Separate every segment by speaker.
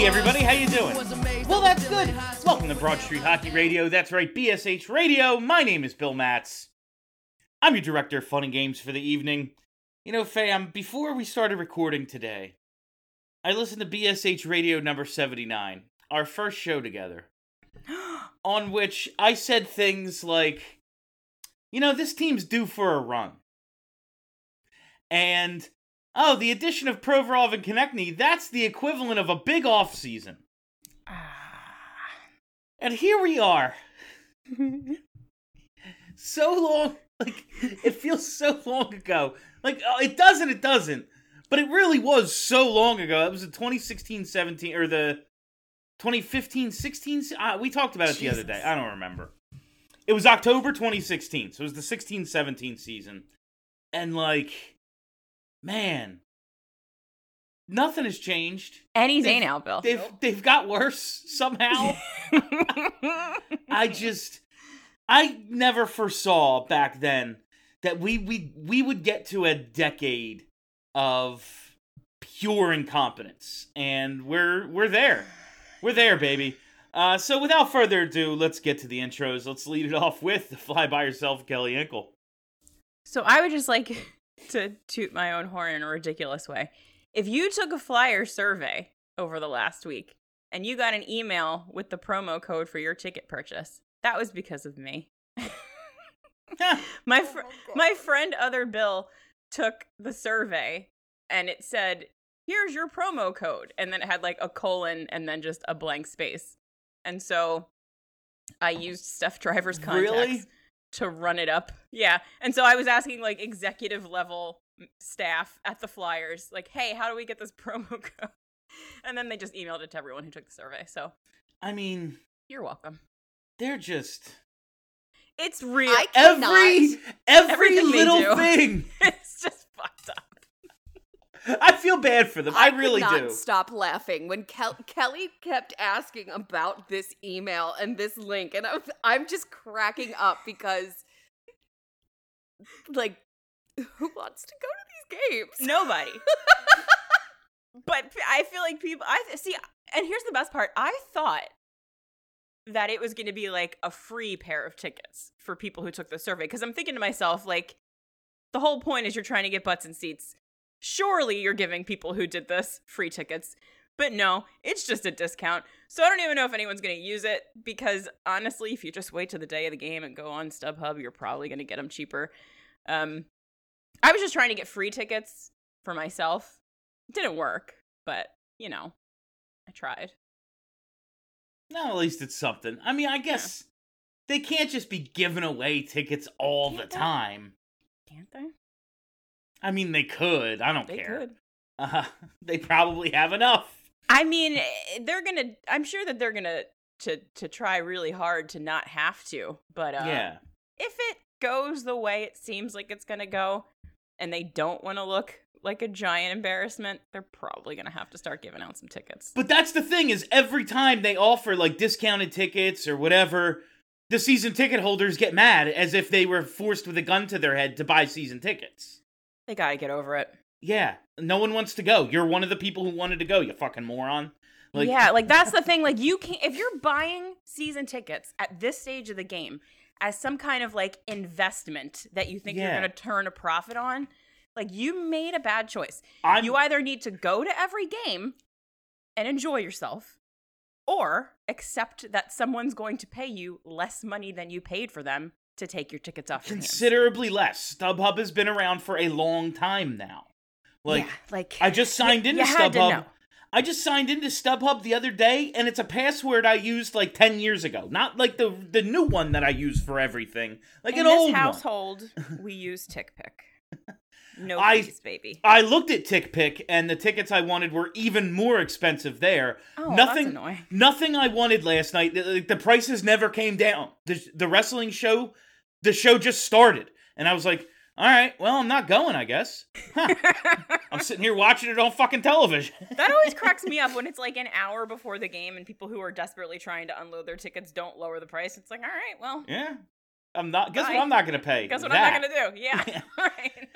Speaker 1: Hey everybody, how you doing? Well, that's good. Welcome to Broad Street Hockey Radio. That's right, BSH Radio. My name is Bill Matz. I'm your director of fun and games for the evening. You know, fam, before we started recording today, I listened to BSH Radio number 79, our first show together, on which I said things like, you know, this team's due for a run. And, oh, the addition of Provorov and Konecny, that's the equivalent of a big off season. And here we are. so long, like it feels so long ago. Like oh, it doesn't, it doesn't. But it really was so long ago. It was the 2016-17 or the 2015-16. Uh, we talked about it the other day. I don't remember. It was October 2016. So it was the 16-17 season. And like man, nothing has changed.
Speaker 2: And he's
Speaker 1: They've-
Speaker 2: ain't out, Bill.
Speaker 1: They've they've got worse somehow. I just I never foresaw back then that we we we would get to a decade of pure incompetence and we're we're there. We're there, baby. Uh, so without further ado, let's get to the intros. Let's lead it off with the fly by yourself, Kelly Inkle.
Speaker 2: so I would just like to toot my own horn in a ridiculous way. If you took a flyer survey over the last week and you got an email with the promo code for your ticket purchase, that was because of me. my oh fr- my friend other Bill took the survey and it said, "Here's your promo code," and then it had like a colon and then just a blank space. And so I used Steph Driver's contacts
Speaker 1: Really?
Speaker 2: To run it up. Yeah, and so I was asking like executive level staff at the Flyers, like, "Hey, how do we get this promo code?" And then they just emailed it to everyone who took the survey. So
Speaker 1: I mean,
Speaker 2: you're welcome.
Speaker 1: they're just
Speaker 2: It's real.
Speaker 3: I
Speaker 1: every every
Speaker 2: Everything
Speaker 1: little thing.
Speaker 2: it's just fucked up.
Speaker 1: I feel bad for them. I, really
Speaker 3: could not
Speaker 1: do.
Speaker 3: stop laughing when Kel- Kelly kept asking about this email and this link, and I'm, I'm just cracking up because, like, who wants to go to these games?
Speaker 2: Nobody. but I feel like people. I see, and here's the best part. I thought that it was going to be like a free pair of tickets for people who took the survey because I'm thinking to myself, like, the whole point is you're trying to get butts and seats. Surely you're giving people who did this free tickets. But no, it's just a discount. So I don't even know if anyone's going to use it because honestly, if you just wait to the day of the game and go on StubHub, you're probably going to get them cheaper. Um, I was just trying to get free tickets for myself. It didn't work, but you know, I tried.
Speaker 1: No, at least it's something. I mean, I guess they can't just be giving away tickets all the
Speaker 2: Can't they?
Speaker 1: time.
Speaker 2: Can't they?
Speaker 1: I mean, they could. I don't
Speaker 2: They
Speaker 1: care.
Speaker 2: could.
Speaker 1: Uh, they probably have enough.
Speaker 2: I mean, eh, they're gonna. I'm sure that they're gonna to to try really hard to not have to. But uh,
Speaker 1: yeah.
Speaker 2: if it goes the way it seems like it's gonna go, and they don't want to look like a giant embarrassment, they're probably gonna have to start giving out some tickets.
Speaker 1: But that's the thing is every time they offer like discounted tickets or whatever, the season ticket holders get mad as if they were forced with a gun to their head to buy season tickets.
Speaker 2: They gotta get over it.
Speaker 1: Yeah, no one wants to go. You're one of the people who wanted to go, you fucking moron. Like
Speaker 2: yeah, like that's the thing. Like you can't if you're buying season tickets at this stage of the game as some kind of like investment that you think
Speaker 1: Yeah.
Speaker 2: you're gonna turn a profit on, like you made a bad choice.
Speaker 1: I'm,
Speaker 2: You either need to go to every game and enjoy yourself, or accept that someone's going to pay you less money than you paid for them to take your tickets off
Speaker 1: considerably less. StubHub has been around for a long time now. Like
Speaker 2: yeah, like
Speaker 1: I just signed
Speaker 2: you
Speaker 1: into
Speaker 2: to
Speaker 1: StubHub. I just signed into StubHub the other day, and it's a password I used like ten years ago. Not like the the new one that I use for everything, like
Speaker 2: In
Speaker 1: an old one.
Speaker 2: household, we use TickPick. No
Speaker 1: I-
Speaker 2: fees, baby.
Speaker 1: I looked at TickPick, and the tickets I wanted were even more expensive there.
Speaker 2: Oh,
Speaker 1: nothing,
Speaker 2: that's annoying.
Speaker 1: nothing I wanted last night. The, the prices never came down. The, the wrestling show, the show just started, and I was like, "All right, well, I'm not going. I guess. Huh. I'm sitting here watching it on fucking television."
Speaker 2: That always cracks me up when it's like an hour before the game and people who are desperately trying to unload their tickets don't lower the price. It's like, all right, well,
Speaker 1: yeah, I'm not. Guess
Speaker 2: Bye.
Speaker 1: what? I'm not gonna pay.
Speaker 2: guess what
Speaker 1: that.
Speaker 2: I'm not gonna do? Yeah, all right.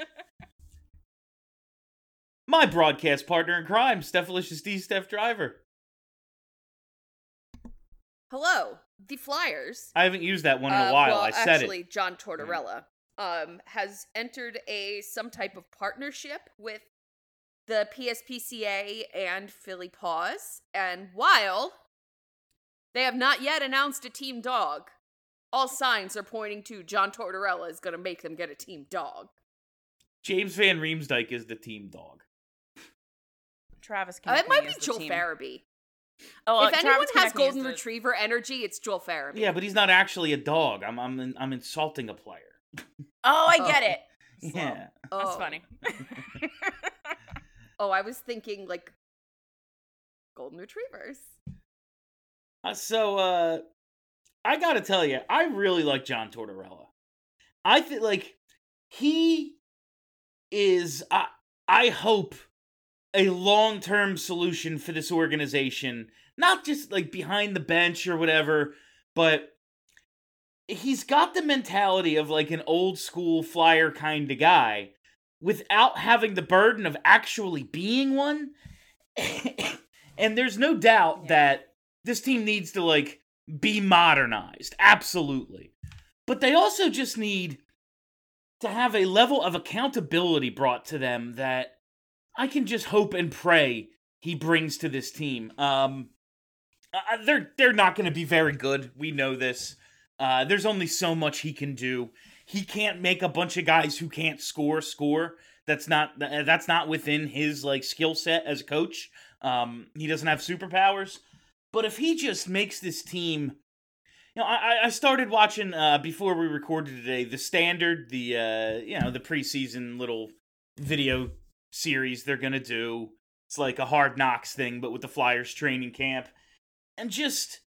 Speaker 1: My broadcast partner in crime, Stephalicious D. Steph Driver.
Speaker 3: Hello, the Flyers.
Speaker 1: I haven't used that one in
Speaker 3: Uh,
Speaker 1: a while.
Speaker 3: well,
Speaker 1: I said
Speaker 3: actually,
Speaker 1: it.
Speaker 3: John Tortorella um, has entered a some type of partnership with the PSPCA and Philly Paws, and while they have not yet announced a team dog, all signs are pointing to John Tortorella is going to make them get a team dog.
Speaker 1: James Van Riemsdyk is the team dog.
Speaker 2: Travis
Speaker 3: Uh, it might be
Speaker 2: is
Speaker 3: Joel
Speaker 2: team.
Speaker 3: Farabee.
Speaker 2: Oh,
Speaker 3: if
Speaker 2: uh,
Speaker 3: anyone has golden
Speaker 2: the-
Speaker 3: retriever energy, it's Joel Farabee.
Speaker 1: Yeah, but he's not actually a dog. I'm I'm I'm insulting a player.
Speaker 2: Oh, I
Speaker 3: Oh.
Speaker 2: get it. Slow.
Speaker 1: Yeah.
Speaker 2: That's
Speaker 3: Oh.
Speaker 2: funny.
Speaker 3: Oh, I was thinking like golden retrievers.
Speaker 1: Uh, so uh I got to tell you, I really like John Tortorella. I think like he is I I hope a long-term solution for this organization, not just like behind the bench or whatever, but he's got the mentality of like an old school flyer kind of guy without having the burden of actually being one. and there's no doubt
Speaker 2: Yeah.
Speaker 1: that this team needs to like be modernized. Absolutely. But they also just need to have a level of accountability brought to them that I can just hope and pray he brings to this team. Um uh, they're they're not going to be very good. We know this. Uh, there's only so much he can do. He can't make a bunch of guys who can't score score. That's not that's not within his like skill set as a coach. Um, he doesn't have superpowers. But if he just makes this team, you know, I, I started watching uh, before we recorded today the standard, the uh, you know the preseason little video series they're gonna do. It's like a hard knocks thing, but with the Flyers training camp, and just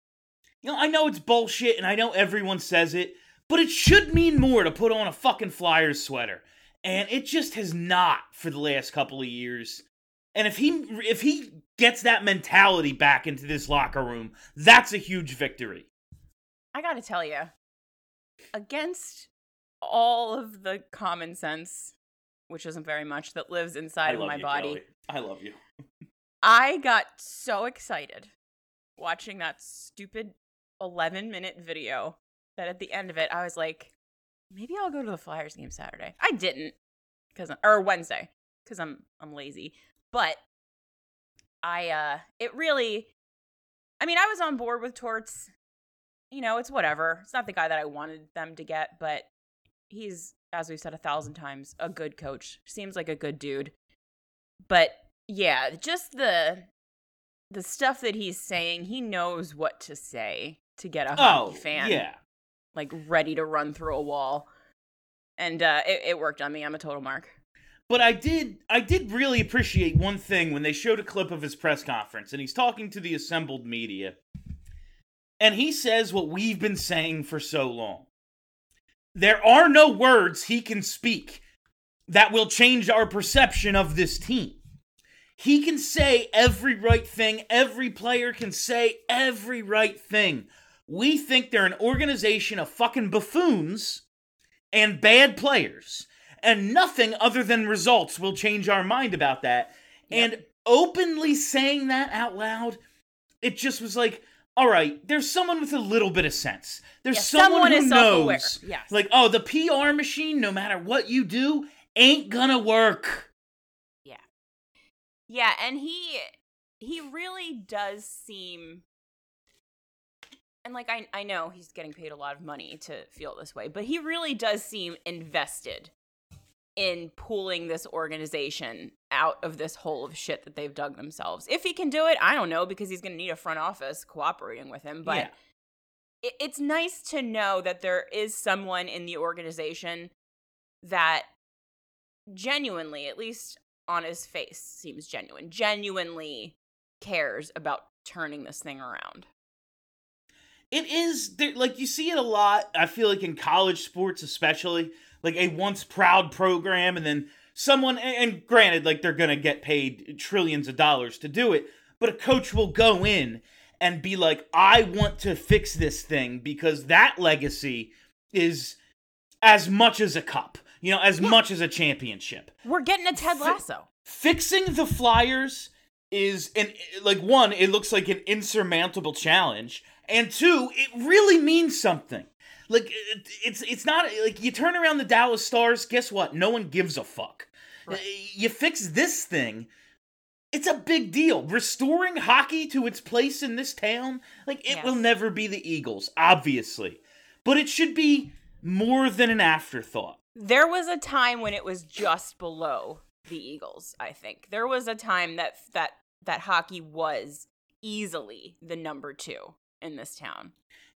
Speaker 1: you know, I know it's bullshit, and I know everyone says it, but it should mean more to put on a fucking Flyers sweater, and it just has not for the last couple of years. And if he if he gets that mentality back into this locker room, that's a huge victory.
Speaker 2: I gotta tell you, against all of the common sense, which isn't very much, that lives inside of my body,
Speaker 1: I love you.
Speaker 2: I got so excited watching that stupid 11 minute video that at the end of it, I was like, maybe I'll go to the Flyers game Saturday. I didn't, because or Wednesday, because I'm I'm lazy. But I uh, it really, I mean, I was on board with Torts. You know, it's whatever. It's not the guy that I wanted them to get, but he's, as we've said a thousand times, a good coach. Seems like a good dude. But yeah, just the the stuff that he's saying, he knows what to say to get a
Speaker 1: Oh,
Speaker 2: hockey fan
Speaker 1: yeah.
Speaker 2: like ready to run through a wall. And uh it, it worked on me. I'm a total mark.
Speaker 1: But I did I did really appreciate one thing when they showed a clip of his press conference and he's talking to the assembled media. And he says what we've been saying for so long. There are no words he can speak that will change our perception of this team. He can say every right thing, every player can say every right thing. We think they're an organization of fucking buffoons and bad players and nothing other than results will change our mind about that. And openly saying that out loud, it just was like, all right, there's someone with a little bit of sense. There's
Speaker 2: Yeah,
Speaker 1: someone,
Speaker 2: someone
Speaker 1: who
Speaker 2: is
Speaker 1: knows,
Speaker 2: Yes.
Speaker 1: like, oh, the PR machine, no matter what you do, ain't gonna work.
Speaker 2: Yeah. Yeah, and he he really does seem and like I I know he's getting paid a lot of money to feel this way, but he really does seem invested in pulling this organization out of this hole of shit that they've dug themselves. If he can do it, I don't know because he's going to need a front office cooperating with him, but
Speaker 1: Yeah.
Speaker 2: it, it's nice to know that there is someone in the organization that genuinely, at least on his face, seems genuine, genuinely cares about turning this thing around.
Speaker 1: It is there, like you see it a lot. I feel like in college sports, especially like a once proud program, and then someone. And, granted, like they're gonna get paid trillions of dollars to do it, but a coach will go in and be like, "I want to fix this thing because that legacy is as much as a cup, you know, as much as a championship."
Speaker 2: We're getting a Ted Lasso.
Speaker 1: fixing the flyers is an like one it looks like an insurmountable challenge and two it really means something like it, it's it's not like you turn around the Dallas Stars guess what no one gives a fuck
Speaker 2: Right.
Speaker 1: you fix this thing it's a big deal restoring hockey to its place in this town like it will never be the Eagles obviously but it should be more than an afterthought
Speaker 2: There was a time when it was just below the Eagles, I think. There was a time that that that hockey was easily the number 2 in this town.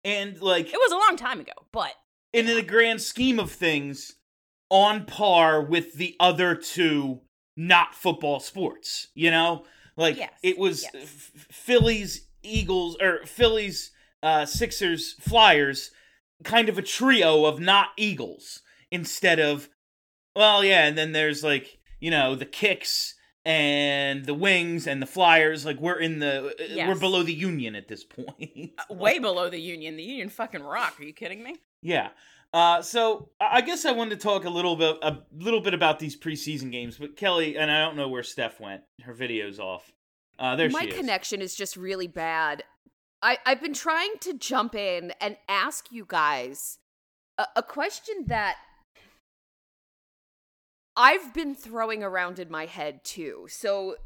Speaker 1: And like
Speaker 2: It was a long time ago, but
Speaker 1: and in the grand scheme of things, on par with the other two not football sports. You know, like
Speaker 2: Yes,
Speaker 1: it was
Speaker 2: yes.
Speaker 1: F- Phillies, Eagles, or Phillies, uh, Sixers, Flyers, kind of a trio of not Eagles instead of, well, yeah, and then there's like you know the Kixx and the Wings and the Flyers. Like we're in the uh, we're below the Union at this point.
Speaker 2: way below the Union. The Union fucking rock. Are you kidding me?
Speaker 1: Yeah. Uh, so I guess I wanted to talk a little bit a little bit about these preseason games, but Kelly and I don't know where Steph went. Her video's off. Uh, there
Speaker 3: My
Speaker 1: she is.
Speaker 3: connection is just really bad. I, I've been trying to jump in and ask you guys a, a question that I've been throwing around in my head too. So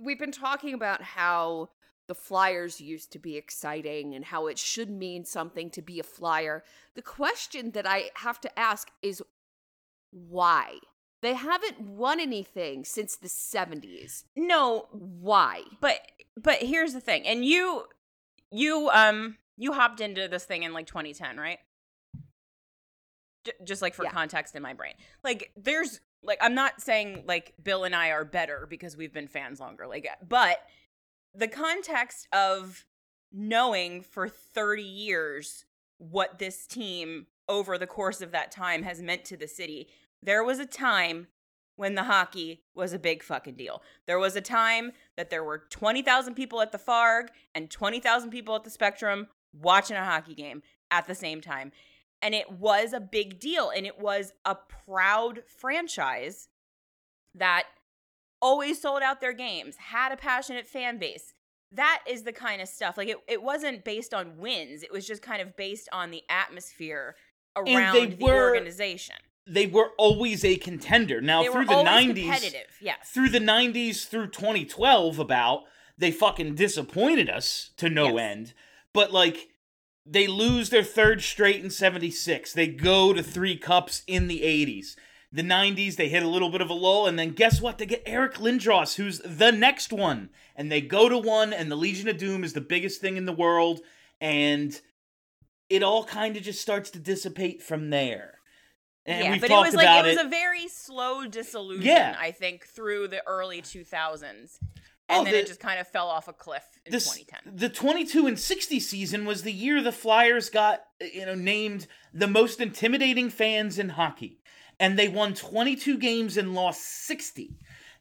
Speaker 3: we've been talking about how the flyers used to be exciting and how it should mean something to be a flyer. The question that I have to ask is why? They haven't won anything since the 70s.
Speaker 2: No,
Speaker 3: Why?
Speaker 2: but but here's the thing. And you you um you hopped into this thing in like 2010, right? J- just like for
Speaker 3: Yeah.
Speaker 2: context in my brain. Like there's like I'm not saying like Bill and I are better because we've been fans longer. Like but the context of knowing for 30 years what this team over the course of that time has meant to the city. There was a time when the hockey was a big fucking deal. There was a time that there were 20,000 people at the Farg and 20,000 people at the Spectrum watching a hockey game at the same time. And it was a big deal. And it was a proud franchise that always sold out their games, had a passionate fan base. That is the kind of stuff. Like it, it wasn't based on wins, it was just kind of based on the atmosphere around the
Speaker 1: were-
Speaker 2: organization.
Speaker 1: They were always a contender. Now
Speaker 2: they
Speaker 1: through the nineties,
Speaker 2: competitive. Yes.
Speaker 1: through the nineties through 2012, about they fucking disappointed us to no
Speaker 2: Yes.
Speaker 1: end. But like they lose their third straight in 76 they go to three cups in the 80s the 90s they hit a little bit of a lull and then guess what? They get eric lindros who's the next one. And they go to one and the legion of doom is the biggest thing in the world and it all kind of just starts to dissipate from there. And
Speaker 2: yeah, but it was like it was a very slow dissolution.
Speaker 1: Yeah.
Speaker 2: I think through the early 2000s, and
Speaker 1: Oh,
Speaker 2: then
Speaker 1: the-
Speaker 2: it just kind of fell off a cliff in
Speaker 1: this,
Speaker 2: 2010.
Speaker 1: the 22 and 60 season was the year the Flyers got, you know, named the most intimidating fans in hockey. And they won 22 games and lost 60.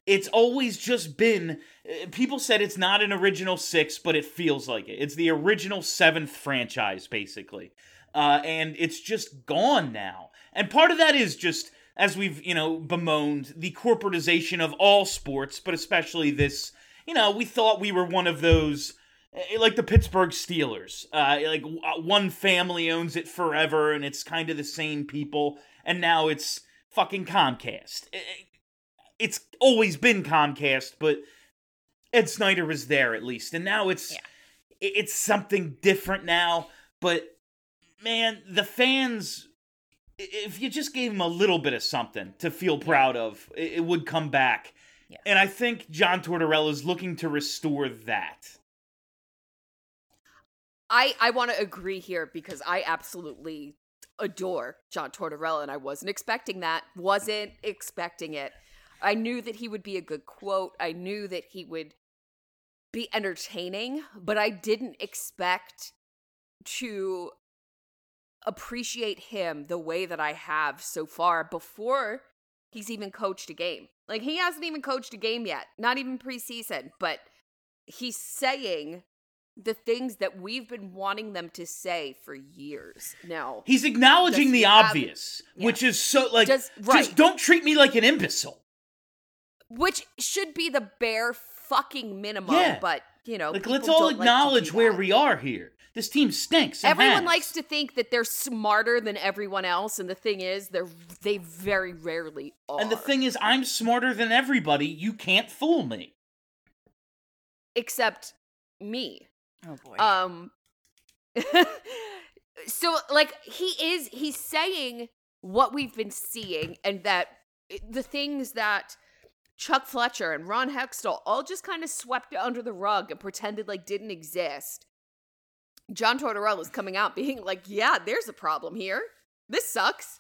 Speaker 1: It's always just been, uh, people said it's not an original six, but it feels like it. It's the original seventh franchise, basically. Uh, and it's just gone now. And part of that is just, as we've, you know, bemoaned, the corporatization of all sports, but especially this you know, we thought we were one of those, eh, like the Pittsburgh Steelers. Uh, like uh, one family owns it forever, and it's kind of the same people. And now it's fucking Comcast. Eh, eh, It's always been Comcast, but Ed Snider was there at least, and now it's
Speaker 2: Yeah.
Speaker 1: it's something different now. But man, the fans. If you just gave them a little bit of something to feel proud of, it, it would come back.
Speaker 2: Yeah.
Speaker 1: And I think John Tortorella is looking to restore that.
Speaker 3: I I want to agree here because I absolutely adore John Tortorella and I wasn't expecting that. Wasn't expecting it. I knew that he would be a good quote. I knew that he would be entertaining, but I didn't expect to appreciate him the way that I have so far before he's even coached a game. Like he hasn't even coached a game yet, not even preseason, but he's saying the things that we've been wanting them to say for years now.
Speaker 1: He's acknowledging the obvious,
Speaker 3: Yeah.
Speaker 1: which is so like
Speaker 3: Does-
Speaker 1: just don't treat me like an imbecile.
Speaker 3: Which should be the bare fucking minimum,
Speaker 1: Yeah.
Speaker 3: but you know,
Speaker 1: Like let's all
Speaker 3: don't like
Speaker 1: acknowledge where
Speaker 3: that.
Speaker 1: we are here. This team stinks.
Speaker 3: Everyone
Speaker 1: has.
Speaker 3: likes to think that they're smarter than everyone else, and the thing is, they're they very rarely are.
Speaker 1: And the thing is, I'm smarter than everybody. You can't fool me.
Speaker 3: except me.
Speaker 2: Oh boy.
Speaker 3: Um so like he is he's saying what we've been seeing and that the things that Chuck Fletcher and Ron Hextall all just kind of swept under the rug and pretended like didn't exist. John Tortorella is coming out being like, "Yeah, there's a problem here. This sucks."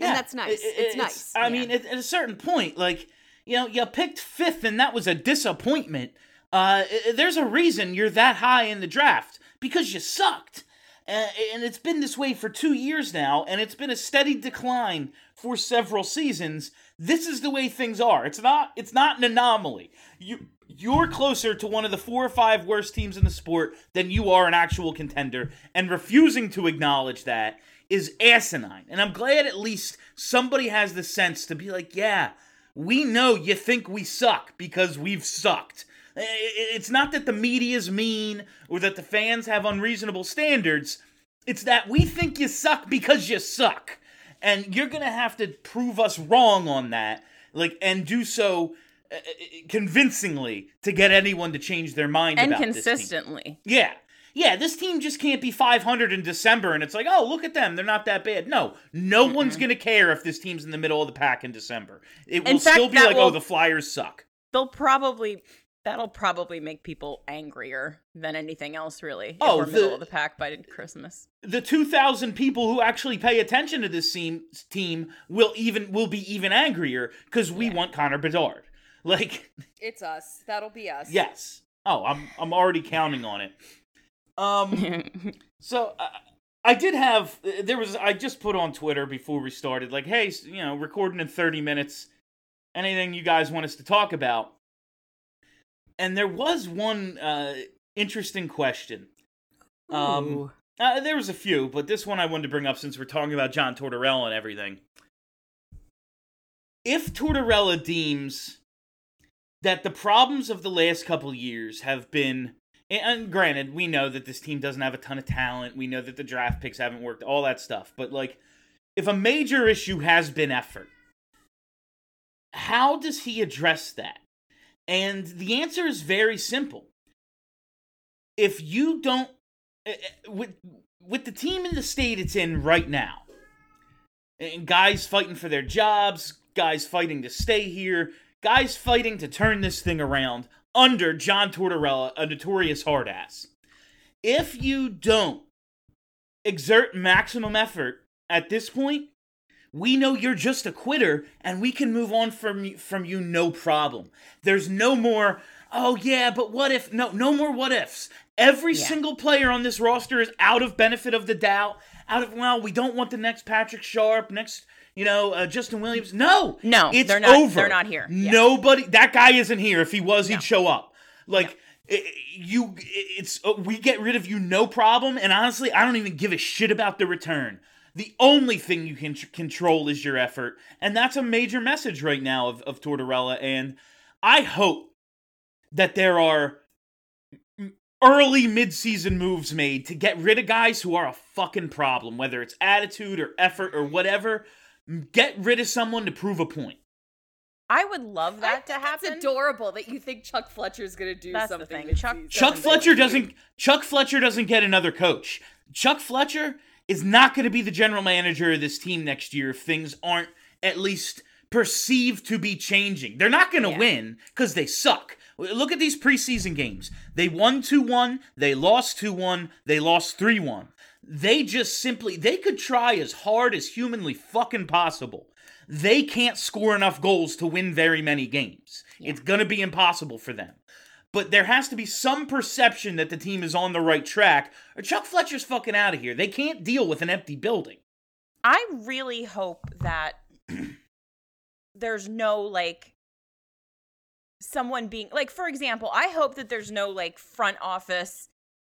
Speaker 3: And that's nice.
Speaker 1: it-
Speaker 3: It's nice.
Speaker 1: I
Speaker 3: Yeah.
Speaker 1: mean, at, at a certain point, like you know, you picked fifth, and that was a disappointment. Uh, there's a reason you're that high in the draft because you sucked, uh, and it's been this way for two years now, and it's been a steady decline for several seasons. This is the way things are. It's not. It's not an anomaly. You. You're closer to one of the four or five worst teams in the sport than you are an actual contender, and refusing to acknowledge that is asinine. And I'm glad at least somebody has the sense to be like, yeah, we know you think we suck because we've sucked. It's not that the media's mean or that the fans have unreasonable standards. It's that we think you suck because you suck. And you're going to have to prove us wrong on that, like and do so uh, uh, convincingly to get anyone to change their mind
Speaker 2: and
Speaker 1: about this team.
Speaker 2: consistently.
Speaker 1: Yeah. Yeah, this team just can't be 500 in December and it's like, oh, look at them. They're not that bad. No, no one's going to care if this team's in the middle of the pack in December. It will
Speaker 2: fact,
Speaker 1: still be like, oh, the Flyers suck.
Speaker 2: They'll probably that'll probably make people angrier than anything else, really. If
Speaker 1: Oh,
Speaker 2: we're
Speaker 1: the-
Speaker 2: middle of the pack by Christmas.
Speaker 1: The 2,000 people who actually pay attention to this team, team will even will be even angrier because we want Connor Bedard. Like,
Speaker 3: it's us. That'll be us.
Speaker 1: yes. Oh, I'm I'm already counting on it. Um. So uh, I did have there was I just put on Twitter before we started like hey you know recording in 30 minutes anything you guys want us to talk about and there was one uh interesting question um uh, there was a few but this one I wanted to bring up since we're talking about John Tortorella and everything if Tortorella deems that the problems of the last couple years have been and granted, we know that this team doesn't have a ton of talent. We know that the draft picks haven't worked, all that stuff. But like, if a major issue has been effort, how does he address that? And the answer is very simple. If you don't, eh, eh, with with the team in the state it's in right now, and guys fighting for their jobs, guys fighting to stay here, guys fighting to turn this thing around under John Tortorella, a notorious hard ass. If you don't exert maximum effort at this point, we know you're just a quitter and we can move on from you, from you no problem. There's no more oh yeah, but what if no no more what ifs. Every
Speaker 2: Yeah.
Speaker 1: single player on this roster is out of benefit of the doubt. Out of well, we don't want the next Patrick Sharp, next you know uh, Justin Williams. No,
Speaker 2: No,
Speaker 1: it's
Speaker 2: they're not-
Speaker 1: over.
Speaker 2: they're not here. Yeah.
Speaker 1: Nobody. That guy isn't here. If he was,
Speaker 2: No.
Speaker 1: he'd show up. Like i- i- you, it's uh, we get rid of you, no problem. And honestly, I don't even give a shit about the return. The only thing you can tr- control is your effort, and that's a major message right now of of Tortorella. And I hope that there are early mid-season moves made to get rid of guys who are a fucking problem, whether it's attitude or effort or whatever. Get rid of someone to prove a point.
Speaker 2: I would love
Speaker 3: I
Speaker 2: that to happen.
Speaker 3: It's adorable that you think Chuck Fletcher's going to do
Speaker 2: That's the
Speaker 3: something.
Speaker 2: thing. Chuck-
Speaker 1: Chuck Fletcher doesn't. Chuck Fletcher doesn't get another coach. Chuck Fletcher is not going to be the general manager of this team next year if things aren't at least perceived to be changing. They're not going to
Speaker 2: Yeah.
Speaker 1: win because they suck. Look at these preseason games. They won 2 1, they lost 2 1, they lost 3 1. They just simply, they could try as hard as humanly fucking possible. They can't score enough goals to win very many games. It's going to be impossible for them. But there has to be some perception that the team is on the right track, or Chuck Fletcher's fucking out of here. They can't deal with an empty building.
Speaker 2: I really hope that there's no like someone being like for example, I hope that there's no like front office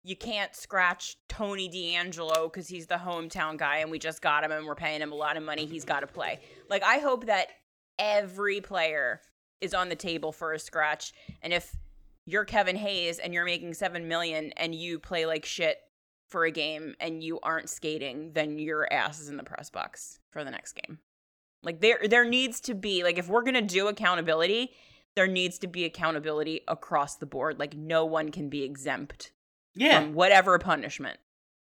Speaker 2: you can't scratch Tony DeAngelo because he's the hometown guy and we just got him and we're paying him a lot of money. He's got to play. Like, I hope that every player is on the table for a scratch. And if you're Kevin Hayes and you're making seven million and you play like shit for a game and you aren't skating, then your ass is in the press box for the next game. Like there there needs to be like if we're gonna do accountability, there needs to be accountability across the board. Like no one can be exempt
Speaker 1: Yeah.
Speaker 2: from whatever punishment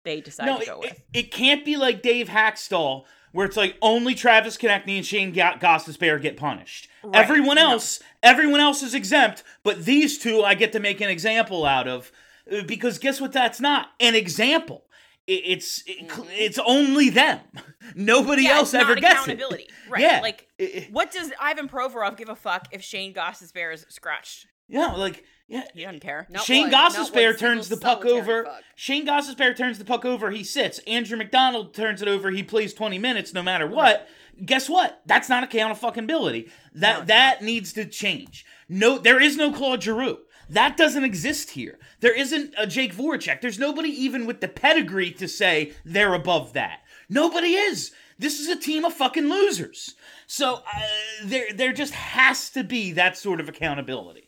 Speaker 2: they decide
Speaker 1: no,
Speaker 2: to go
Speaker 1: it,
Speaker 2: with.
Speaker 1: it, it can't be like Dave Hakstol, where it's like only Travis Konecny and Shane Ga- Gostisbehere get punished.
Speaker 2: Right,
Speaker 1: Everyone
Speaker 2: no.
Speaker 1: else, everyone else is exempt, but these two I get to make an example out of uh, because guess what? That's not an example. It, it's it, it's only them. Nobody
Speaker 2: Mm-hmm. Yeah,
Speaker 1: else ever gets
Speaker 2: accountability.
Speaker 1: it.
Speaker 2: Right.
Speaker 1: Yeah.
Speaker 2: Like what does Ivan Provorov give a fuck if Shane Gostisbehere is scratched?
Speaker 1: yeah, like yeah.
Speaker 2: He doesn't care.
Speaker 3: Not
Speaker 1: Shane
Speaker 3: Gostisbehere
Speaker 1: turns the puck over.
Speaker 3: fuck.
Speaker 1: Shane Gostisbehere turns the puck over. He sits. Andrew MacDonald turns it over. He plays twenty minutes no matter what. Guess what? That's not accountability. That
Speaker 2: No, it's
Speaker 1: that needs to change. No, there is no Claude Giroux. That doesn't exist here. There isn't a Jake Voracek. There's nobody even with the pedigree to say they're above that. Nobody is. This is a team of fucking losers. So uh, there, there just has to be that sort of accountability.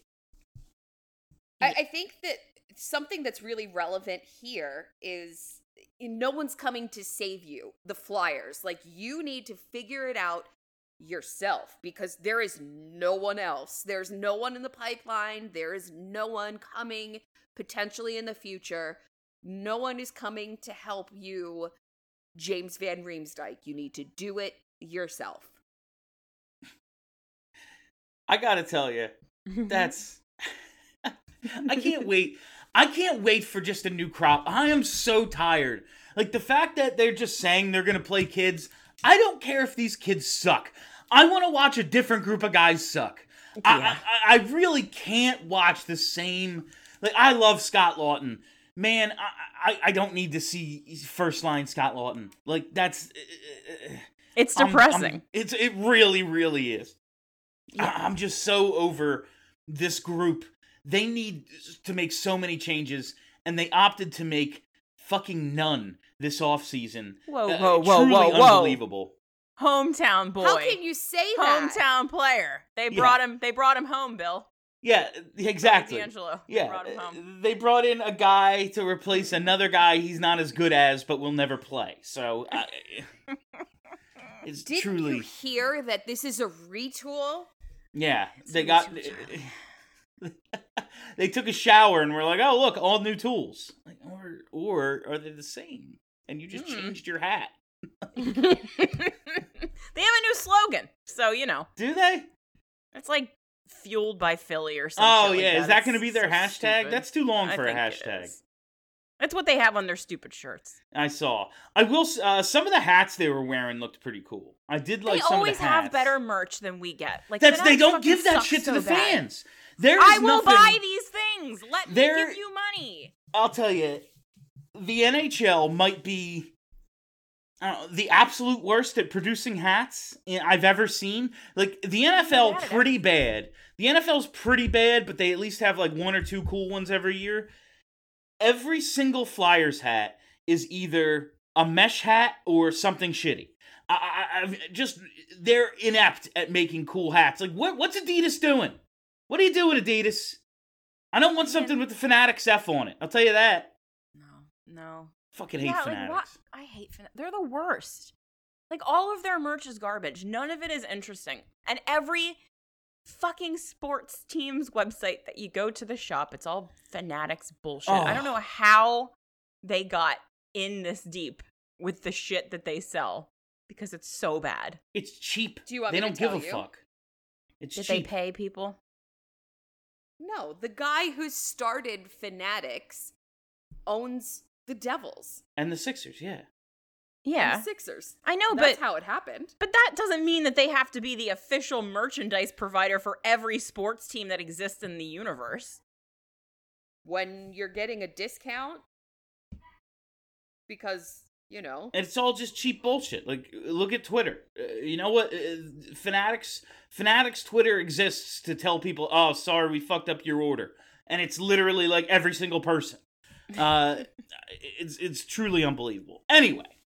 Speaker 3: I, I think that something that's really relevant here is eh, no one's coming to save you, the Flyers. Like, you need to figure it out yourself because there is no one else. There's no one in the pipeline. There is no one coming potentially in the future. No one is coming to help you, James Van Riemsdyk. You need to do it yourself.
Speaker 1: I gotta tell you, mm-hmm. that's. I can't wait. I can't wait for just a new crop. I am so tired. Like the fact that they're just saying they're gonna play kids. I don't care if these kids suck. I want to watch a different group of guys suck. I,
Speaker 2: Yeah.
Speaker 1: I, I really can't watch the same. Like I love Scott Laughton. Man, I, I, I don't need to see first line Scott Laughton. Like that's.
Speaker 2: Uh, uh, uh, it's
Speaker 1: I'm- I'm-
Speaker 2: depressing.
Speaker 1: it's it really really is. I- I'm just so over this group. They need to make so many changes, and they opted to make fucking none this offseason.
Speaker 2: Whoa,
Speaker 1: Uh,
Speaker 2: whoa, whoa,
Speaker 1: truly
Speaker 2: whoa, whoa.
Speaker 1: Unbelievable.
Speaker 2: Hometown boy.
Speaker 3: How can you say that?
Speaker 2: Hometown player. They
Speaker 1: Yeah.
Speaker 2: brought him. They brought him home, Bill.
Speaker 1: Yeah, exactly.
Speaker 2: DeAngelo. They
Speaker 1: Yeah,
Speaker 2: brought him
Speaker 1: uh,
Speaker 2: home.
Speaker 1: they brought in a guy to replace another guy he's not as good as, but will never play. So uh, it's
Speaker 3: Did
Speaker 1: truly,
Speaker 3: you hear that this is a retool?
Speaker 1: yeah.
Speaker 2: It's
Speaker 1: They got,
Speaker 2: new
Speaker 1: they took a shower and we're like, "Oh, look, all new tools." Like, or or are they the same? And you just
Speaker 2: Mm.
Speaker 1: changed your hat.
Speaker 2: they have a new slogan, so you know
Speaker 1: Do they?
Speaker 2: it's like fueled by Philly or something.
Speaker 1: Oh yeah, is that going to be their hashtag?
Speaker 2: That's
Speaker 1: That's too long for a hashtag.
Speaker 2: That's what they have on their stupid shirts.
Speaker 1: I saw. I will. Uh, some of the hats they were wearing looked pretty cool. I did like
Speaker 2: they
Speaker 1: some
Speaker 2: always
Speaker 1: of the
Speaker 2: have better merch than we get. Like
Speaker 1: That's they don't give that shit to
Speaker 2: so
Speaker 1: the
Speaker 2: bad.
Speaker 1: fans. There
Speaker 2: I will
Speaker 1: nothing.
Speaker 2: buy these things. Let
Speaker 1: There-
Speaker 2: me give you money.
Speaker 1: I'll tell you, the NHL might be know, the absolute worst at producing hats I've ever seen. Like the NFL, pretty bad. The NFL's pretty bad, but they at least have like one or two cool ones every year. Every single Flyers hat is either a mesh hat or something shitty. I, I, I've just they're inept at making cool hats. Like what? What's Adidas doing? What are you doing, Adidas? I don't want something with the Fanatics F on it. I'll tell you that.
Speaker 2: No, no.
Speaker 1: Fucking hate
Speaker 2: yeah, like
Speaker 1: Fanatics.
Speaker 2: what? I hate Fanatics. They're the worst. Like all of their merch is garbage. None of it is interesting. And every fucking sports team's website that you go to the shop, it's all Fanatics bullshit. I don't
Speaker 1: Oh.
Speaker 2: know how they got in this deep with the shit that they sell because it's so bad.
Speaker 1: It's cheap.
Speaker 3: Do you want
Speaker 1: they
Speaker 3: me to
Speaker 1: don't give
Speaker 3: tell
Speaker 1: a
Speaker 3: you?
Speaker 1: fuck. It's cheap.
Speaker 2: Did
Speaker 1: cheap.
Speaker 2: they pay people?
Speaker 3: No, the guy who started Fanatics owns the Devils
Speaker 1: and the Sixers, yeah.
Speaker 2: Yeah.
Speaker 3: the Sixers.
Speaker 2: I know, but.
Speaker 3: That's
Speaker 2: but
Speaker 3: how it happened.
Speaker 2: but that doesn't mean that they have to be the official merchandise provider for every sports team that exists in the universe.
Speaker 3: When you're getting a discount, because you know,
Speaker 1: And it's all just cheap bullshit. Like, look at Twitter. Uh, you know what? Uh, Fanatics, Fanatics Twitter exists to tell people, "Oh, sorry, we fucked up your order," and it's literally like every single person. Uh, it's it's truly unbelievable. Anyway,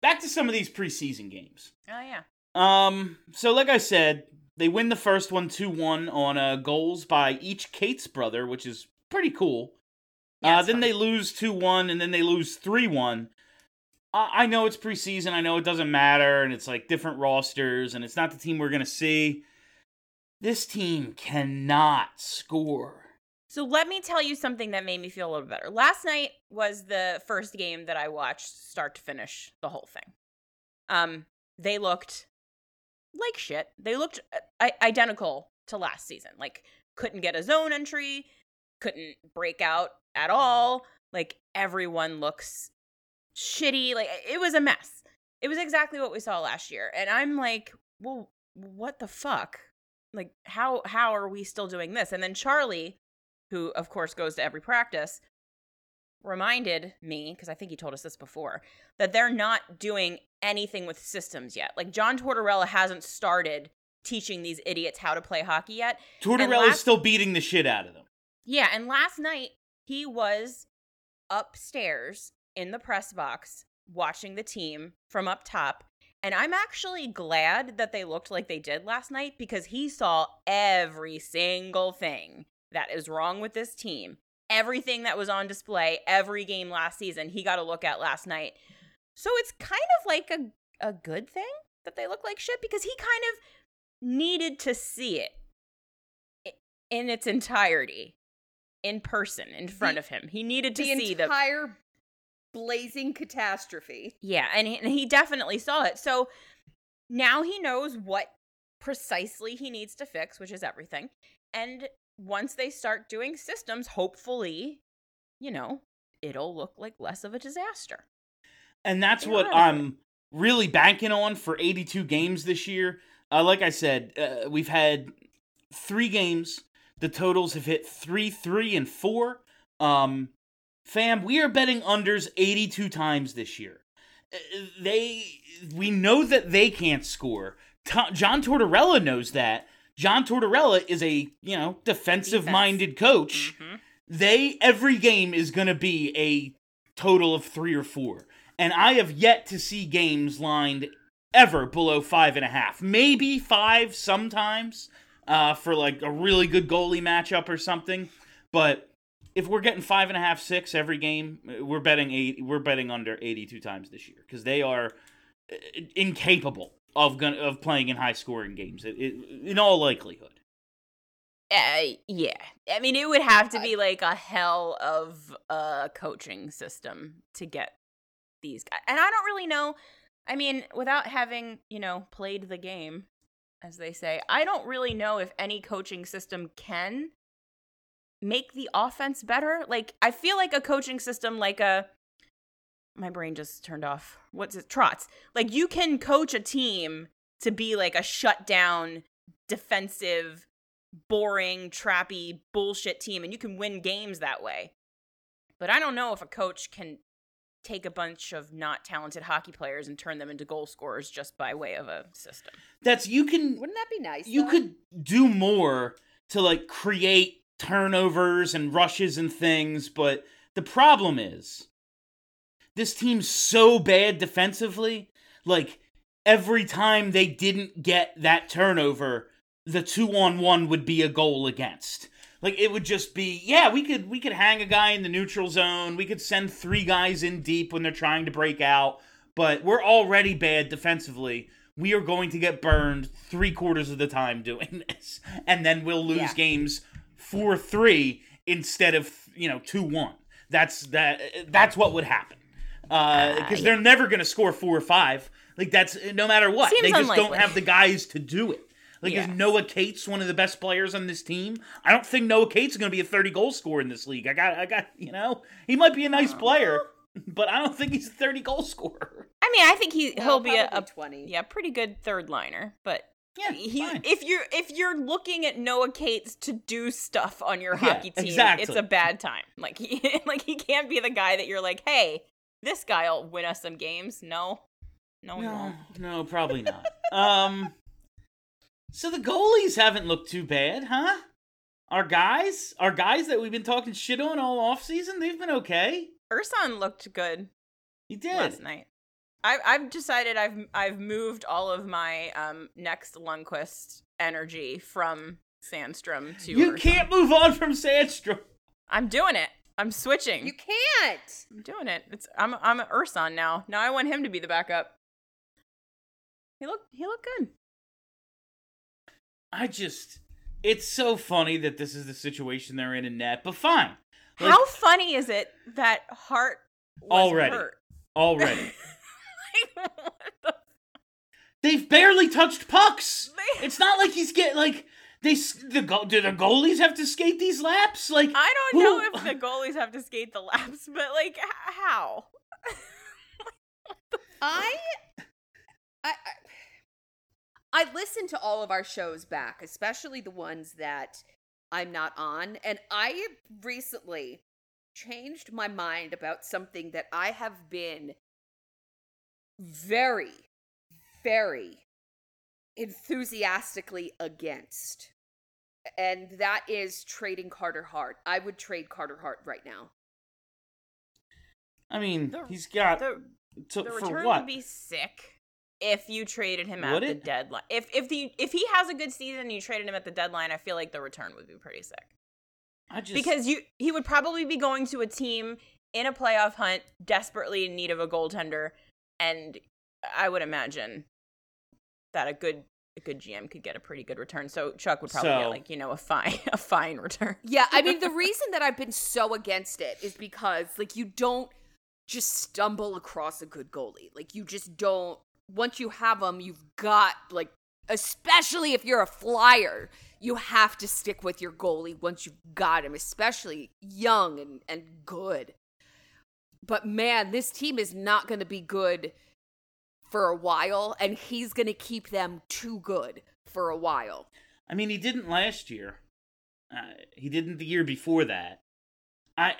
Speaker 1: back to some of these preseason games.
Speaker 2: Oh yeah.
Speaker 1: Um, so like I said, they win the first one 2-1 on uh, goals by each Cates brother, which is pretty cool.
Speaker 2: Yeah,
Speaker 1: uh, then
Speaker 2: fun.
Speaker 1: they lose 2-1 and then they lose 3-1. I-, know it's preseason, I know it doesn't matter and it's like different rosters and it's not the team we're to see. This team cannot score.
Speaker 2: So let me tell you something that made me feel a little better. Last night was the first game that I watched start to finish the whole thing. Um, they looked like shit. They looked uh, identical to last season. Like couldn't get a zone entry, couldn't break out at all. Like everyone looks shitty. Like it was a mess. It was exactly what we saw last year. And I'm like, well, what the fuck? Like how how are we still doing this? And then Charlie who of course goes to every practice, reminded me, because I think he told us this before, that they're not doing anything with systems yet. Like John Tortorella hasn't started teaching these idiots how to play hockey yet.
Speaker 1: Tortorella's
Speaker 2: last-
Speaker 1: still beating the shit out of them.
Speaker 2: Yeah, and last night he was upstairs in the press box watching the team from up top. And I'm actually glad that they looked like they did last night because he saw every single thing that is wrong with this team. Everything that was on display every game last season, he got a look at last night. So it's kind of like a, a good thing that they look like shit because he kind of needed to see it in its entirety in person in front
Speaker 3: The-
Speaker 2: of him. He needed to
Speaker 3: the
Speaker 2: see the
Speaker 3: entire blazing catastrophe.
Speaker 2: yeah, and he, and he definitely saw it. So now he knows what precisely he needs to fix, which is everything. And once they start doing systems, hopefully, you know, it'll look like less of a disaster.
Speaker 1: and that's
Speaker 2: They
Speaker 1: what
Speaker 2: are out of
Speaker 1: I'm really banking on for 82 games this year. Uh, like I said, uh, we've had three games. The totals have hit three, three, and four. Um, fam, we are betting unders 82 times this year. Uh, They, we know that they can't score. John Tortorella knows that. John Tortorella is a you know defensive-minded coach
Speaker 2: Mhm.
Speaker 1: they every game is going to be a total of three or four and i have yet to see games lined ever below five and a half maybe five sometimes uh, for like a really good goalie matchup or something but if we're getting five and a half six every game we're betting eight we're betting under 82 times this year because they are uh, incapable of gon- of playing in high scoring games it, it, in all likelihood
Speaker 2: Uh, yeah. I mean, it would have to be like a hell of a coaching system to get these guys. And I don't really know. I mean, without having, you know, played the game, as they say, I don't really know if any coaching system can make the offense better. Like, I feel like a coaching system, like a. My brain just turned off. What's it? Trots. Like, you can coach a team to be like a shutdown, defensive, boring, trappy, bullshit team, and you can win games that way. But I don't know if a coach can take a bunch of not talented hockey players and turn them into goal scorers just by way of a system.
Speaker 1: that's you can
Speaker 3: Wouldn't that be nice?
Speaker 1: you
Speaker 3: though?
Speaker 1: could do more to like create turnovers and rushes and things, but the problem is this team's so bad defensively. Like every time they didn't get that turnover, the two on one would be a goal against. Like it would just be, yeah, we could we could hang a guy in the neutral zone. We could send three guys in deep when they're trying to break out, but we're already bad defensively. We are going to get burned three quarters of the time doing this, and then we'll lose
Speaker 3: Yeah.
Speaker 1: games four three instead of you know two one. That's that. That's what would happen. Uh, because they're never going to score four or five. Like that's no matter what.
Speaker 2: Seems
Speaker 1: they just don't have the guys to do it. Like
Speaker 2: Yeah.
Speaker 1: is Noah Cates one of the best players on this team? I don't think Noah Cates is going to be a 30 goal scorer in this league. I got I got, you know, he might be a nice uh-huh. player, but I don't think he's a 30 goal scorer.
Speaker 2: I mean, I think he
Speaker 3: Well,
Speaker 2: he'll be a, a
Speaker 3: 20.
Speaker 2: yeah pretty good third liner, but
Speaker 1: Yeah,
Speaker 2: he
Speaker 1: fine.
Speaker 2: if you're if you're looking at Noah Cates to do stuff on your
Speaker 1: Yeah,
Speaker 2: hockey team,
Speaker 1: exactly.
Speaker 2: it's a bad time. Like he like he can't be the guy that you're like, hey, this guy'll win us some games. No, no,
Speaker 1: No, no, probably not. um, so the goalies haven't looked too bad, huh? Our guys, our guys that we've been talking shit on all off season, they've been okay.
Speaker 2: Ersson looked good
Speaker 1: He did.
Speaker 2: last night. I, I've decided I've I've moved all of my um next Lundqvist energy from Sandstrom to
Speaker 1: You
Speaker 2: Ersson.
Speaker 1: can't move on from Sandstrom.
Speaker 2: I'm doing it. I'm switching.
Speaker 3: You can't.
Speaker 2: I'm doing it. It's I'm I'm an Ersson now. Now I want him to be the backup. He looked he looked good.
Speaker 1: I just, it's so funny that this is the situation they're in in net, but fine. Like,
Speaker 2: How funny is it that Hart was
Speaker 1: Already.
Speaker 2: hurt?
Speaker 1: already?
Speaker 2: Like, the-
Speaker 1: They've barely touched pucks.
Speaker 2: They-
Speaker 1: It's not like he's getting like they. The go- do the goalies have to skate these laps? Like
Speaker 2: I don't know if the goalies have to skate the laps, but like h- how?
Speaker 3: I, I, I, I listen to all of our shows back, especially the ones that I'm not on, and I recently changed my mind about something that I have been very, very enthusiastically against. And that is trading Carter Hart. I would trade Carter Hart right now.
Speaker 1: I mean,
Speaker 2: The-
Speaker 1: he's got
Speaker 2: The,
Speaker 1: to,
Speaker 2: the
Speaker 1: for
Speaker 2: return
Speaker 1: what?
Speaker 2: would be sick if you traded him
Speaker 1: Would
Speaker 2: at the deadline. If if the if he has a good season and you traded him at the deadline, I feel like the return would be pretty sick.
Speaker 1: I just
Speaker 2: because you he would probably be going to a team in a playoff hunt desperately in need of a goaltender and i would imagine that a good a good gm could get a pretty good return so chuck would probably
Speaker 1: So-
Speaker 2: get like you know a fine a fine return
Speaker 3: Yeah, I mean the reason that I've been so against it is because like you don't just stumble across a good goalie. Like you just don't once you have them, you've got like especially if you're a flyer, you have to stick with your goalie once you've got him, especially young and and good. But man, this team is not going to be good for a while and he's going to keep them too good for a while.
Speaker 1: I mean, he didn't last year. Uh, he didn't the year before that. I, I, I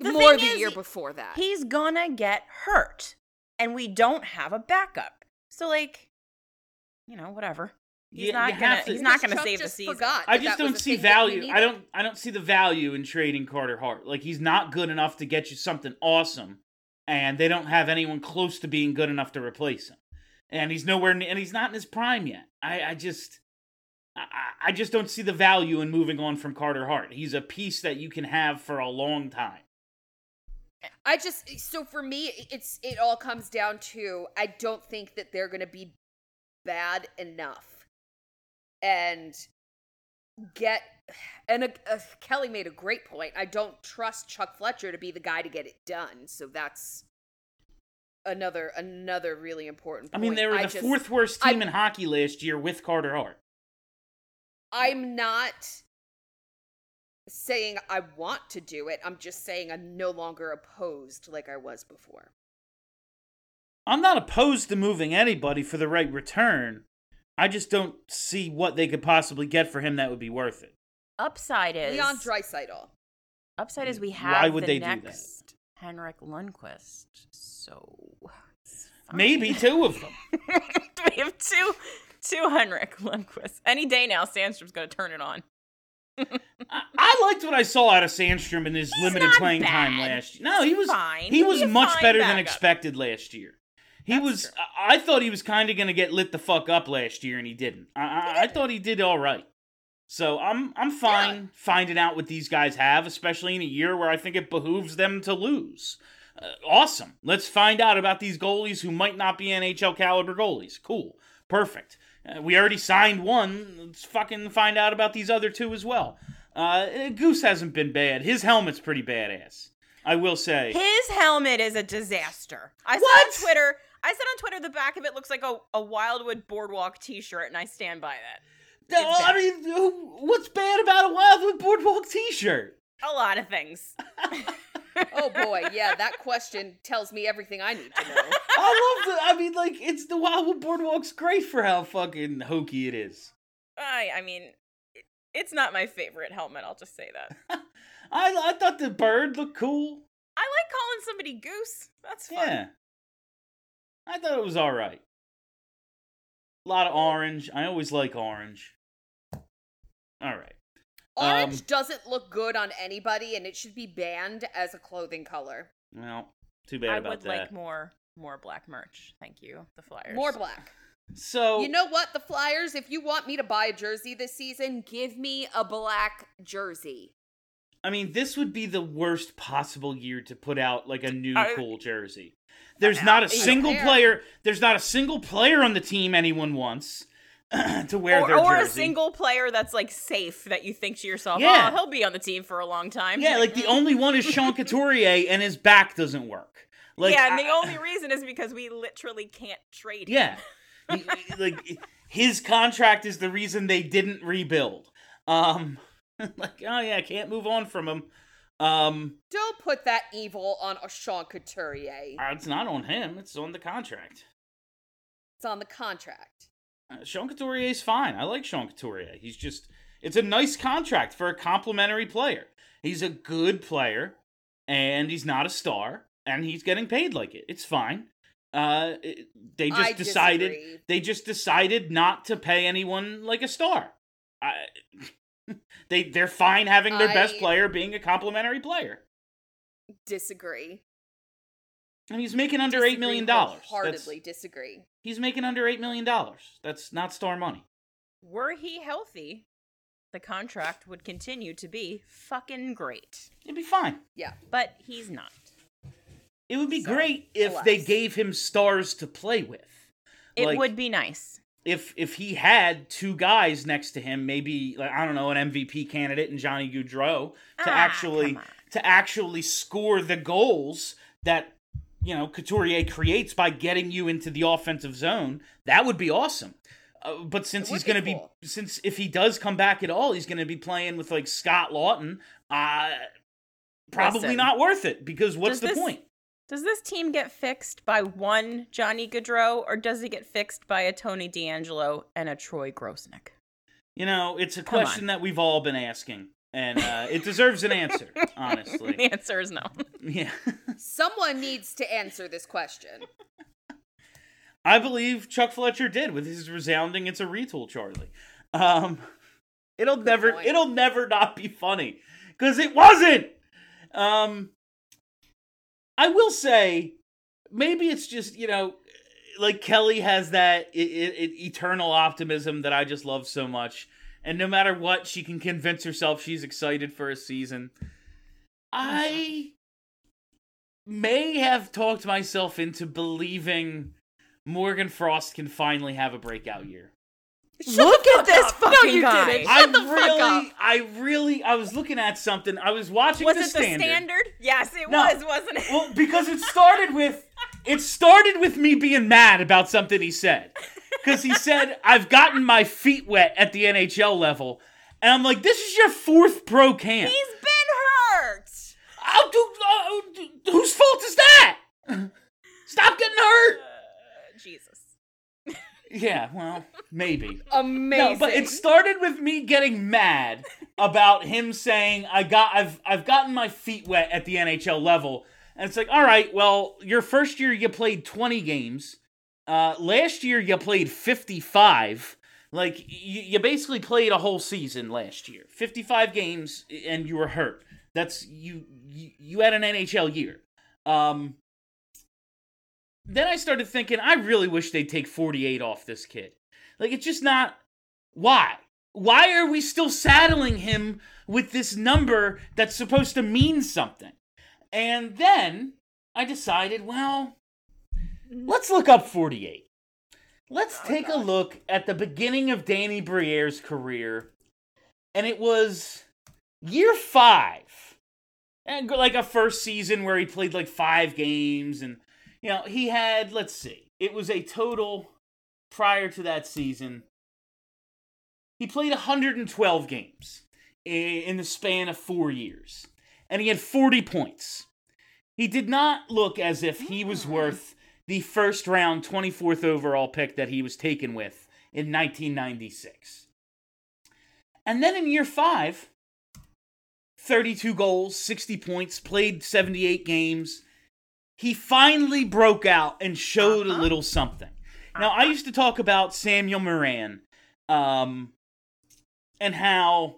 Speaker 2: The
Speaker 3: More the
Speaker 2: is,
Speaker 3: year before that.
Speaker 2: he's gonna get hurt and we don't have a backup so like you know whatever he's
Speaker 1: You-
Speaker 2: not gonna
Speaker 1: to-
Speaker 2: he's not gonna
Speaker 3: Chuck
Speaker 2: save the
Speaker 3: just
Speaker 2: season
Speaker 1: I just don't see
Speaker 3: thing that we
Speaker 1: value. I don't. I don't see the value in trading Carter Hart. Like he's not good enough to get you something awesome, and they don't have anyone close to being good enough to replace him. And he's nowhere, ne- and he's not in his prime yet. I, I just, I, I- I just don't see the value in moving on from Carter Hart. He's a piece that you can have for a long time.
Speaker 3: I just so for me it's it all comes down to I don't think that they're going to be bad enough and get and uh, uh, Kelly made a great point. I don't trust Chuck Fletcher to be the guy to get it done. So that's another another really important
Speaker 1: I
Speaker 3: point.
Speaker 1: mean, they were the
Speaker 3: just-
Speaker 1: fourth worst team
Speaker 3: I-
Speaker 1: in hockey last year with Carter Hart.
Speaker 3: I'm not saying I want to do it. I'm just saying I'm no longer opposed like I was before.
Speaker 1: I'm not opposed to moving anybody for the right return. I just don't see what they could possibly get for him that would be worth it.
Speaker 2: upside is
Speaker 3: Leon Draisaitl.
Speaker 2: Upside is mm,
Speaker 1: we
Speaker 2: have.
Speaker 1: Why would
Speaker 2: the
Speaker 1: they do that?
Speaker 2: Henrik Lundqvist. So.
Speaker 1: Maybe two of them.
Speaker 2: we have two two Henrik Lundqvist. Any day now, Sandstrom's gonna turn it on.
Speaker 1: I, I liked what I saw out of Sandstrom in his limited
Speaker 2: not
Speaker 1: playing time last year. No, he was
Speaker 2: fine.
Speaker 1: He
Speaker 2: He'll
Speaker 1: was
Speaker 2: be
Speaker 1: much
Speaker 2: fine
Speaker 1: better than expected last year. He
Speaker 2: That's
Speaker 1: was.
Speaker 2: true.
Speaker 1: I thought he was kind of going to get lit the fuck up last year, and he didn't. I, I, I thought he did all right. So I'm I'm fine finding out what these guys have, especially in a year where I think it behooves them to lose. Uh, awesome. Let's find out about these goalies who might not be NHL caliber goalies. Cool. Perfect. Uh, we already signed one. Let's fucking find out about these other two as well. Uh, Goose hasn't been bad. His helmet's pretty badass. I will say.
Speaker 2: His helmet is a disaster. I
Speaker 1: What?
Speaker 2: on Twitter. I said on Twitter the back of it looks like a, a Wildwood Boardwalk T-shirt, and I stand by that.
Speaker 1: No, I mean, what's bad about a Wildwood Boardwalk T-shirt?
Speaker 2: A lot of things.
Speaker 3: Oh boy, yeah, that question tells me everything I need to know.
Speaker 1: I love the. I mean, like, it's the Wildwood Boardwalk's great for how fucking hokey it is.
Speaker 2: I I mean, it's not my favorite helmet. I'll just say that.
Speaker 1: I I thought the bird looked cool.
Speaker 2: I like calling somebody goose. That's fun.
Speaker 1: Yeah, I thought it was all right. A lot of orange. I always like orange. All right.
Speaker 3: Orange
Speaker 1: Um,
Speaker 3: doesn't look good on anybody, and it should be banned as a clothing color.
Speaker 1: Well, too bad about that.
Speaker 2: I
Speaker 1: about
Speaker 2: would
Speaker 1: that.
Speaker 2: like more more black merch. Thank you. The flyers.
Speaker 3: More black.
Speaker 1: so
Speaker 3: You know what, the Flyers? If you want me to buy a jersey this season, give me a black jersey.
Speaker 1: I mean, this would be the worst possible year to put out like a new
Speaker 2: I-
Speaker 1: cool jersey. There's not a single player. There's not a single player on the team anyone wants to wear
Speaker 2: or,
Speaker 1: their
Speaker 2: or a single player that's like safe that you think to yourself,
Speaker 1: Yeah.
Speaker 2: oh, he'll be on the team for a long time.
Speaker 1: Yeah, like the only one is Sean Couturier, and his back doesn't work. Like,
Speaker 2: yeah, and the
Speaker 1: I-
Speaker 2: only reason is because we literally can't trade him.
Speaker 1: Yeah, like his contract is the reason they didn't rebuild. Um, like, oh yeah, I can't move on from him. Um,
Speaker 3: Don't put that evil on Sean Couturier.
Speaker 1: uh, it's not on him; it's on the contract.
Speaker 3: It's on the contract.
Speaker 1: Uh, Sean Couturier is fine. I like Sean Couturier. He's just it's a nice contract for a complimentary player. He's a good player and he's not a star and he's getting paid like it. It's fine. Uh it- they just
Speaker 3: I
Speaker 1: decided
Speaker 3: disagree.
Speaker 1: they just decided not to pay anyone like a star. I, they they're fine having their best player being a complimentary player.
Speaker 3: Disagree.
Speaker 1: And he's making under 8 million
Speaker 3: Disagree
Speaker 1: dollars.
Speaker 3: Wholeheartedly disagree.
Speaker 1: He's making under 8 million dollars. That's not star money.
Speaker 2: Were he healthy, the contract would continue to be fucking great.
Speaker 1: It'd be fine.
Speaker 3: Yeah.
Speaker 2: But he's not.
Speaker 1: It would be
Speaker 3: So,
Speaker 1: great if they gave him stars to play with.
Speaker 2: It
Speaker 1: Like,
Speaker 2: would be nice.
Speaker 1: If if he had two guys next to him, maybe like I don't know, an MVP candidate and Johnny Gaudreau to
Speaker 2: Ah,
Speaker 1: actually to actually score the goals that you know Couturier creates by getting you into the offensive zone, that would be awesome. Uh, but since he's going to
Speaker 3: cool.
Speaker 1: be since if he does come back at all, he's going to be playing with like Scott Laughton. Uh probably
Speaker 2: Listen.
Speaker 1: not worth it because what's the
Speaker 2: this-
Speaker 1: point?
Speaker 2: Does this team get fixed by one Johnny Gaudreau, or does it get fixed by a Tony DeAngelo and a Troy Grosenick?
Speaker 1: You know, it's a
Speaker 2: Come on.
Speaker 1: question that we've all been asking, and uh, it deserves an answer. Honestly,
Speaker 2: the answer is no.
Speaker 1: yeah.
Speaker 3: Someone needs to answer this question.
Speaker 1: I believe Chuck Fletcher did with his resounding "It's a retool, Charlie." Um, it'll never,
Speaker 3: point.
Speaker 1: it'll never not be funny because it wasn't. Um, I will say, maybe it's just you know, like Kelly has that eternal optimism that I just love so much, and no matter what, she can convince herself she's excited for a season. Oh, I may have talked myself into believing Morgan Frost can finally have a breakout year.
Speaker 2: Look at this fucking
Speaker 3: No, you
Speaker 2: guy.
Speaker 3: didn't.
Speaker 1: I
Speaker 3: Shut the fuck
Speaker 1: really,
Speaker 3: up.
Speaker 1: I really, I was looking at something. I was watching
Speaker 2: Was
Speaker 1: the
Speaker 2: it
Speaker 1: standard.
Speaker 2: the standard? Yes, it
Speaker 1: No.
Speaker 2: was, wasn't it?
Speaker 1: Well, because it started with, it started with me being mad about something he said. Because he said, "I've gotten my feet wet at the NHL level," and I'm like, "This is your fourth pro camp.
Speaker 2: He's been hurt.
Speaker 1: I'll do, uh, whose fault is that? Stop getting hurt."
Speaker 2: Jesus.
Speaker 1: Yeah, well, maybe.
Speaker 3: Amazing.
Speaker 1: No, but it started with me getting mad about him saying I got I've I've gotten my feet wet at the NHL level. And it's like, all right, well, your first year you played 20 games. Uh last year you played 55. Like you, you basically played a whole season last year. 55 games and you were hurt. That's you you, you had an NHL year. Um then I started thinking, I really wish they'd take 48 off this kid. Like, it's just not. Why? Why are we still saddling him with this number that's supposed to mean something? And then I decided, well, let's look up 48. Let's oh, take a look at the beginning of Danny Briere's career. And it was year five and like a first season where he played like five games, and you know he had let's see, it was a total prior to that season. He played 112 games in the span of four years, and he had 40 points. He did not look as if he was hmm. worth the first round 24th overall pick that he was taken with in 1996. And then in year five, 32 goals, 60 points, played 78 games. He finally broke out and showed a
Speaker 2: Uh-huh.
Speaker 1: little something. Now, I used to talk about Samuel Morin um, and how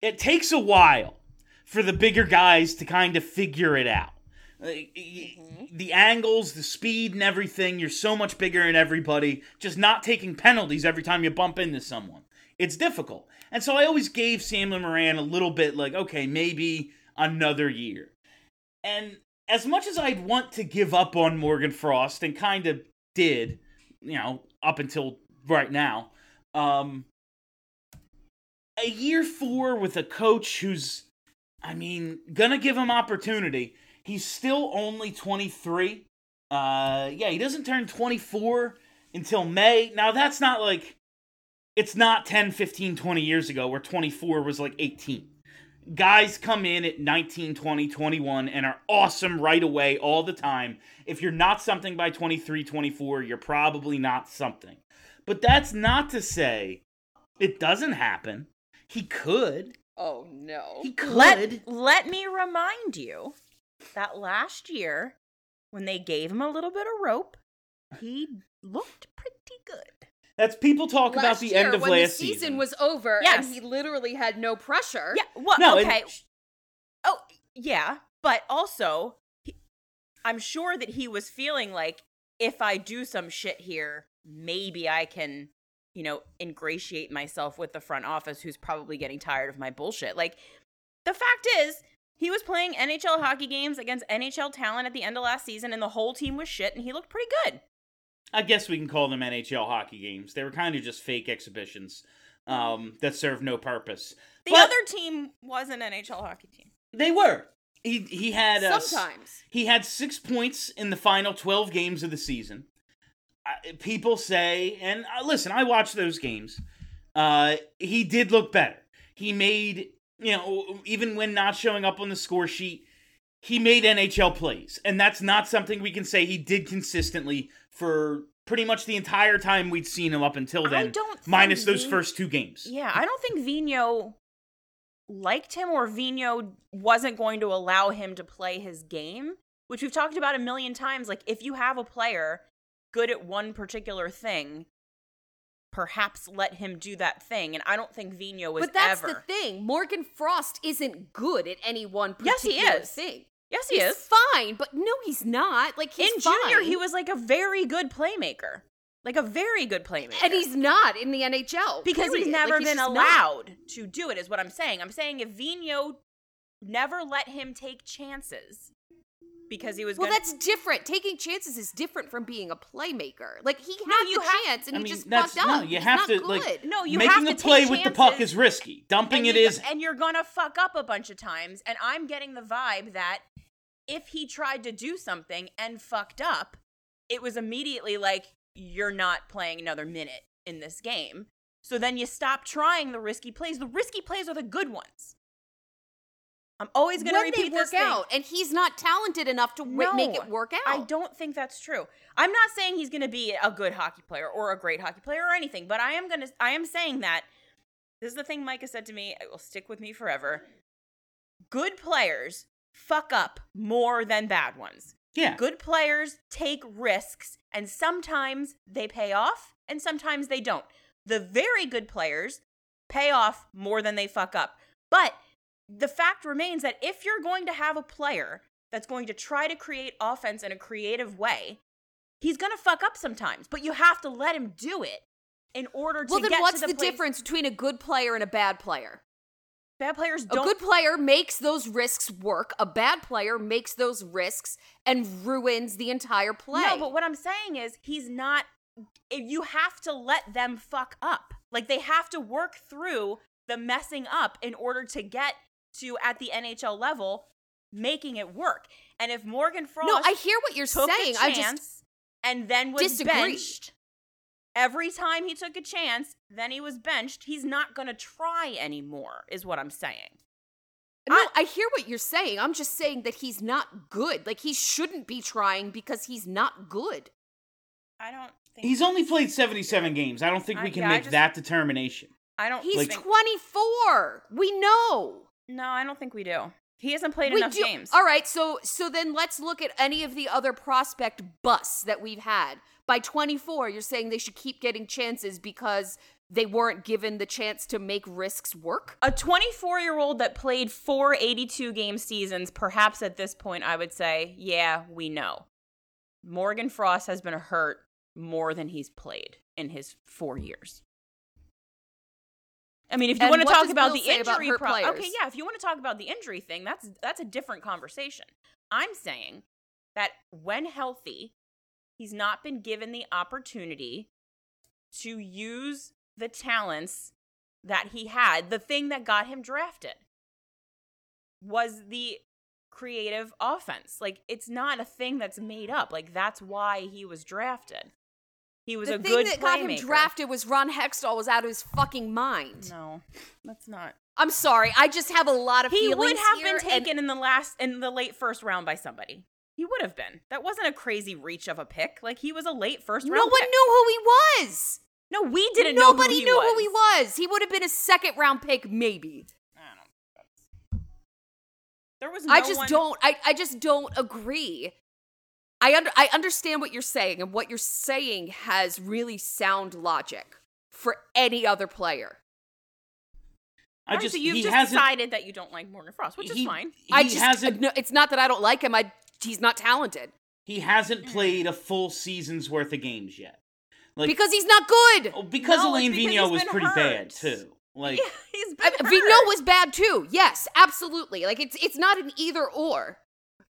Speaker 1: it takes a while for the bigger guys to kind of figure it out. Like, y- y- The angles, the speed, and everything, you're so much bigger than everybody. Just not taking penalties every time you bump into someone. It's difficult. And so I always gave Samuel Morin a little bit like, okay, maybe another year. And as much as I'd want to give up on Morgan Frost and kind of did, you know, up until right now, um, a year four with a coach who's, I mean, gonna give him opportunity. He's still only 23. Uh, yeah, he doesn't turn 24 until May. Now, that's not like, it's not 10, 15, 20 years ago where 24 was like 18. Guys come in at 19, 20, 21 and are awesome right away all the time. If you're not something by 23, 24, you're probably not something. But that's not to say it doesn't happen. He could.
Speaker 3: Oh no.
Speaker 1: He could.
Speaker 2: Let let me remind you that last year when they gave him a little bit of rope, he looked pretty good.
Speaker 1: That's people talk about the
Speaker 3: year,
Speaker 1: end of
Speaker 3: when
Speaker 1: last
Speaker 3: the season,
Speaker 1: season.
Speaker 3: was over
Speaker 2: Yes.
Speaker 3: and he literally had no pressure.
Speaker 2: Yeah, well,
Speaker 1: no, and-
Speaker 2: okay. Oh, yeah, but also he- I'm sure that he was feeling like if I do some shit here, maybe I can, you know, ingratiate myself with the front office who's probably getting tired of my bullshit. Like the fact is, he was playing NHL hockey games against NHL talent at the end of last season and the whole team was shit and he looked pretty good.
Speaker 1: I guess we can call them NHL hockey games. They were kind of just fake exhibitions um, that served no purpose.
Speaker 2: The
Speaker 1: But
Speaker 2: other team was an NHL hockey team.
Speaker 1: they were. He he had uh,
Speaker 3: Sometimes.
Speaker 1: he had six points in the final twelve games of the season. Uh, people say, and uh, listen, I watched those games. Uh, he did look better. He made you know even when not showing up on the score sheet, he made NHL plays, and that's not something we can say he did consistently for pretty much the entire time we'd seen him up until then.
Speaker 2: I
Speaker 1: then,
Speaker 2: don't
Speaker 1: minus
Speaker 2: think
Speaker 1: those
Speaker 2: Vin-
Speaker 1: first two games.
Speaker 2: Yeah, I don't think Vino liked him or Vino wasn't going to allow him to play his game, which we've talked about a million times. Like, if you have a player good at one particular thing, perhaps let him do that thing. And I don't think Vino was
Speaker 3: But that's
Speaker 2: ever.
Speaker 3: the thing. Morgan Frost isn't good at any one
Speaker 2: Yes,
Speaker 3: particular
Speaker 2: he is.
Speaker 3: thing.
Speaker 2: Yes, he
Speaker 3: he's
Speaker 2: is.
Speaker 3: fine, but no, he's not. Like he's
Speaker 2: In junior, he was like a very good playmaker. Like a very good playmaker.
Speaker 3: and he's not in the NHL
Speaker 2: because he's never
Speaker 3: Like, he's
Speaker 2: been
Speaker 3: just not.
Speaker 2: allowed to do it is what i'm saying i'm saying if vino never let him take chances because he was
Speaker 3: Well,
Speaker 2: gonna,
Speaker 3: that's different. Taking chances is different from being a playmaker. Like he had
Speaker 2: No, you
Speaker 3: the
Speaker 2: have-
Speaker 3: chance and
Speaker 1: I
Speaker 3: he just
Speaker 1: that's
Speaker 3: fucked
Speaker 1: no.
Speaker 3: up.
Speaker 1: You
Speaker 3: He's
Speaker 1: have
Speaker 3: not
Speaker 1: to
Speaker 3: good.
Speaker 1: like
Speaker 2: no you
Speaker 1: making
Speaker 2: have
Speaker 1: a
Speaker 2: to
Speaker 1: play with the puck is risky. Dumping
Speaker 2: and
Speaker 1: it
Speaker 2: you-
Speaker 1: is
Speaker 2: and you're gonna fuck up a bunch of times and i'm getting the vibe that if he tried to do something and fucked up it was immediately like you're not playing another minute in this game so then you stop trying the risky plays the risky plays are the good ones i'm always gonna
Speaker 3: when
Speaker 2: repeat
Speaker 3: they work
Speaker 2: this thing.
Speaker 3: out, and he's not talented enough to wi- make it work out.
Speaker 2: I don't think that's true. I'm not saying he's going to be a good hockey player or a great hockey player or anything, but I am going to I am saying that this is the thing Micah said to me, it will stick with me forever. Good players fuck up more than bad ones.
Speaker 1: yeah.
Speaker 2: Good players take risks and sometimes they pay off and sometimes they don't. The very good players pay off more than they fuck up. But the fact remains that if you're going to have a player that's going to try to create offense in a creative way, he's going to fuck up sometimes, but you have to let him do it in order to
Speaker 3: well, then
Speaker 2: get
Speaker 3: what's
Speaker 2: to
Speaker 3: the,
Speaker 2: the, place-
Speaker 3: difference between a good player and a bad player?
Speaker 2: Bad players
Speaker 3: A
Speaker 2: don't
Speaker 3: good player makes those risks work. A bad player makes those risks and ruins the entire play.
Speaker 2: No, but what I'm saying is he's not. if You have to let them fuck up. Like they have to work through the messing up in order to get to at the NHL level making it work. And if Morgan Frost
Speaker 3: No, I hear what you're saying.
Speaker 2: a
Speaker 3: I just
Speaker 2: and then was
Speaker 3: disagree.
Speaker 2: benched every time he took a chance, then he was benched. He's not going to try anymore, is what I'm saying.
Speaker 3: No,
Speaker 2: I-
Speaker 3: I, hear what you're saying. I'm just saying that he's not good. Like he shouldn't be trying because he's not good.
Speaker 2: I don't think
Speaker 1: He's only played 77 games. I don't think we can
Speaker 2: yeah,
Speaker 1: make
Speaker 2: just-
Speaker 1: that determination.
Speaker 2: I don't
Speaker 3: He's
Speaker 1: Like-
Speaker 3: 24. We know.
Speaker 2: No, I don't think we do. He hasn't played
Speaker 3: we
Speaker 2: enough
Speaker 3: do.
Speaker 2: games.
Speaker 3: All right, so so then let's look at any of the other prospect busts that we've had. By 24, you're saying they should keep getting chances because they weren't given the chance to make risks work?
Speaker 2: A 24 year old that played four 82 game seasons, perhaps at this point, I would say, yeah, we know. Morgan Frost has been hurt more than he's played in his four years. I mean, if you
Speaker 3: And
Speaker 2: want to talk about
Speaker 3: Bill
Speaker 2: the
Speaker 3: about
Speaker 2: injury pro- okay, yeah, if you want to talk about the injury thing, that's that's a different conversation. I'm saying that when healthy, he's not been given the opportunity to use the talents that he had. The thing that got him drafted was the creative offense. Like it's not a thing that's made up. Like that's why he was drafted. He was
Speaker 3: the
Speaker 2: a
Speaker 3: thing
Speaker 2: good
Speaker 3: that got him drafted was Ron Hextall was out of his fucking mind.
Speaker 2: No, that's not.
Speaker 3: I'm sorry. I just have a lot of
Speaker 2: He would have been
Speaker 3: and-
Speaker 2: taken in the last in the late first round by somebody. He would have been. That wasn't a crazy reach of a pick. Like he was a late first round.
Speaker 3: No one
Speaker 2: pick.
Speaker 3: knew who he was.
Speaker 2: No, we didn't know
Speaker 3: Nobody knew
Speaker 2: was.
Speaker 3: who he was. He would have been a second round pick, maybe.
Speaker 2: I don't. There was. No
Speaker 3: I just
Speaker 2: one-
Speaker 3: don't. I, I just don't agree. I under I understand what you're saying, and what you're saying has really sound logic for any other player.
Speaker 1: I
Speaker 2: Alright,
Speaker 1: just
Speaker 2: so you've
Speaker 1: he
Speaker 2: just
Speaker 1: hasn't
Speaker 2: decided that you don't like Morgan Frost, which is
Speaker 1: he,
Speaker 2: fine.
Speaker 1: He
Speaker 3: I just
Speaker 1: hasn't
Speaker 3: no, it's not that I don't like him. I he's not talented
Speaker 1: he hasn't played a full season's worth of games yet. Like
Speaker 3: because he's not good.
Speaker 1: oh, because
Speaker 2: No,
Speaker 1: Alain
Speaker 2: it's because
Speaker 1: Vigneault was
Speaker 2: been
Speaker 1: pretty bad too. Like
Speaker 2: yeah, he's been
Speaker 3: I,
Speaker 2: hurt.
Speaker 3: Vigneault was bad too. Yes, absolutely. Like it's it's not an either or.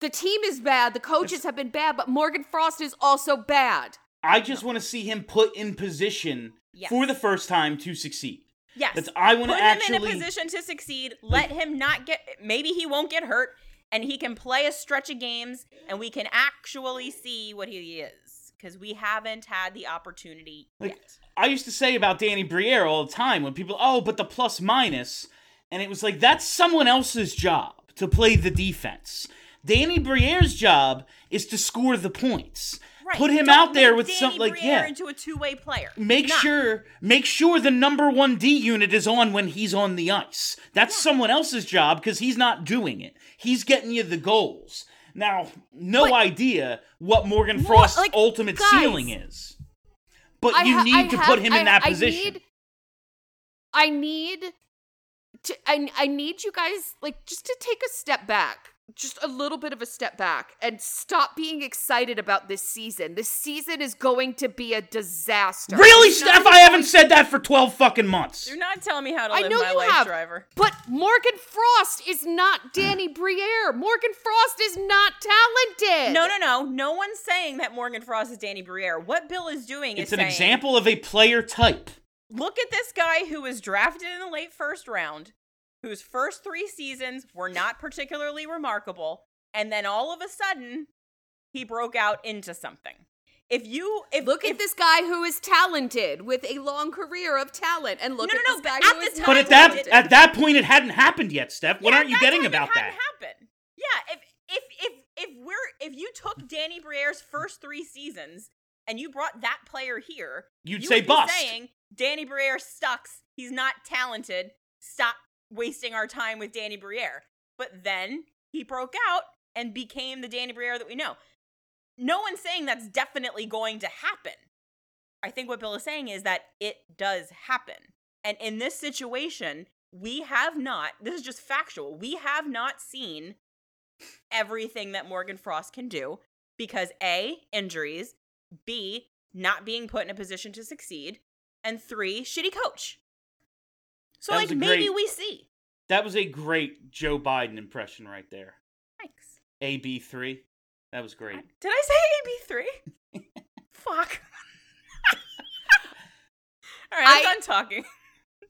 Speaker 3: The team is bad. The coaches have been bad, but Morgan Frost is also bad.
Speaker 1: I just want to see him put in position
Speaker 2: Yes.
Speaker 1: for the first time to succeed.
Speaker 2: Yes.
Speaker 1: That's I want to
Speaker 2: Put
Speaker 1: him
Speaker 2: in a position to succeed. Let him not get. Maybe he won't get hurt, and he can play a stretch of games, and we can actually see what he is because we haven't had the opportunity
Speaker 1: Like,
Speaker 2: yet.
Speaker 1: I used to say about Danny Briere all the time when people, oh, but the plus minus, and it was like that's someone else's job to play the defense. Danny Briere's job is to score the points.
Speaker 2: Right.
Speaker 1: Put him
Speaker 2: Don't
Speaker 1: out there with
Speaker 2: Danny
Speaker 1: some like yeah.
Speaker 2: into a two-way player.
Speaker 1: Make
Speaker 2: not.
Speaker 1: sure make sure the number 1 D unit is on when he's on the ice. That's someone else's job cuz he's not doing it. He's getting you the goals. Now, no
Speaker 3: But-
Speaker 1: idea what Morgan Frost's
Speaker 3: like,
Speaker 1: ultimate
Speaker 3: guys,
Speaker 1: ceiling is. But
Speaker 3: I
Speaker 1: you
Speaker 3: ha-
Speaker 1: need
Speaker 3: I
Speaker 1: to
Speaker 3: have-
Speaker 1: put him in that
Speaker 3: I
Speaker 1: position.
Speaker 3: need- I need to. I, I need you guys like just to take a step back, just a little bit of a step back, and stop being excited about this season. This season is going to be a disaster.
Speaker 1: Really,
Speaker 3: It's
Speaker 1: Steph? I haven't said that for 12 fucking months.
Speaker 2: You're not telling me how to
Speaker 3: I
Speaker 2: live
Speaker 3: know
Speaker 2: my
Speaker 3: you
Speaker 2: life,
Speaker 3: have,
Speaker 2: driver.
Speaker 3: but Morgan Frost is not Danny Briere. Morgan Frost is not talented.
Speaker 2: No, no, no. No one's saying that Morgan Frost is Danny Briere. What Bill is doing
Speaker 1: It's
Speaker 2: is
Speaker 1: an
Speaker 2: saying,
Speaker 1: example of a player type.
Speaker 2: look at this guy who was drafted in the late first round, whose first three seasons were not particularly remarkable, and then all of a sudden he broke out into something. If you if
Speaker 3: Look
Speaker 2: if,
Speaker 3: at this guy who is talented with a long career of talent, and look
Speaker 2: No,
Speaker 3: at
Speaker 2: no,
Speaker 3: this
Speaker 2: no,
Speaker 3: guy
Speaker 2: but
Speaker 3: who
Speaker 2: at
Speaker 3: is
Speaker 2: the
Speaker 3: not
Speaker 1: But at that
Speaker 3: talented.
Speaker 1: at that point, it hadn't happened yet, Steph. What
Speaker 2: Yeah,
Speaker 1: aren't you getting
Speaker 2: time
Speaker 1: about
Speaker 2: it
Speaker 1: that?
Speaker 2: hadn't happened. Yeah, if if if if we're if you took Danny Briere's first three seasons and you brought that player here,
Speaker 1: You'd
Speaker 2: you
Speaker 1: say
Speaker 2: would be
Speaker 1: bust.
Speaker 2: saying Danny Briere sucks. He's not talented. Stop wasting our time with Danny Briere. But then he broke out and became the Danny Briere that we know. No one's saying that's definitely going to happen. I think what Bill is saying is that it does happen. And in this situation, we have not, this is just factual, we have not seen everything that Morgan Frost can do because A, injuries, B, not being put in a position to succeed, and three, shitty coach. So,
Speaker 1: That
Speaker 2: like, maybe
Speaker 1: great-
Speaker 2: we see.
Speaker 1: That was a great Joe Biden impression right there.
Speaker 2: Thanks.
Speaker 1: AB3. That was great.
Speaker 2: Did I say AB3? Fuck. All right, I'm
Speaker 3: I-
Speaker 2: done talking.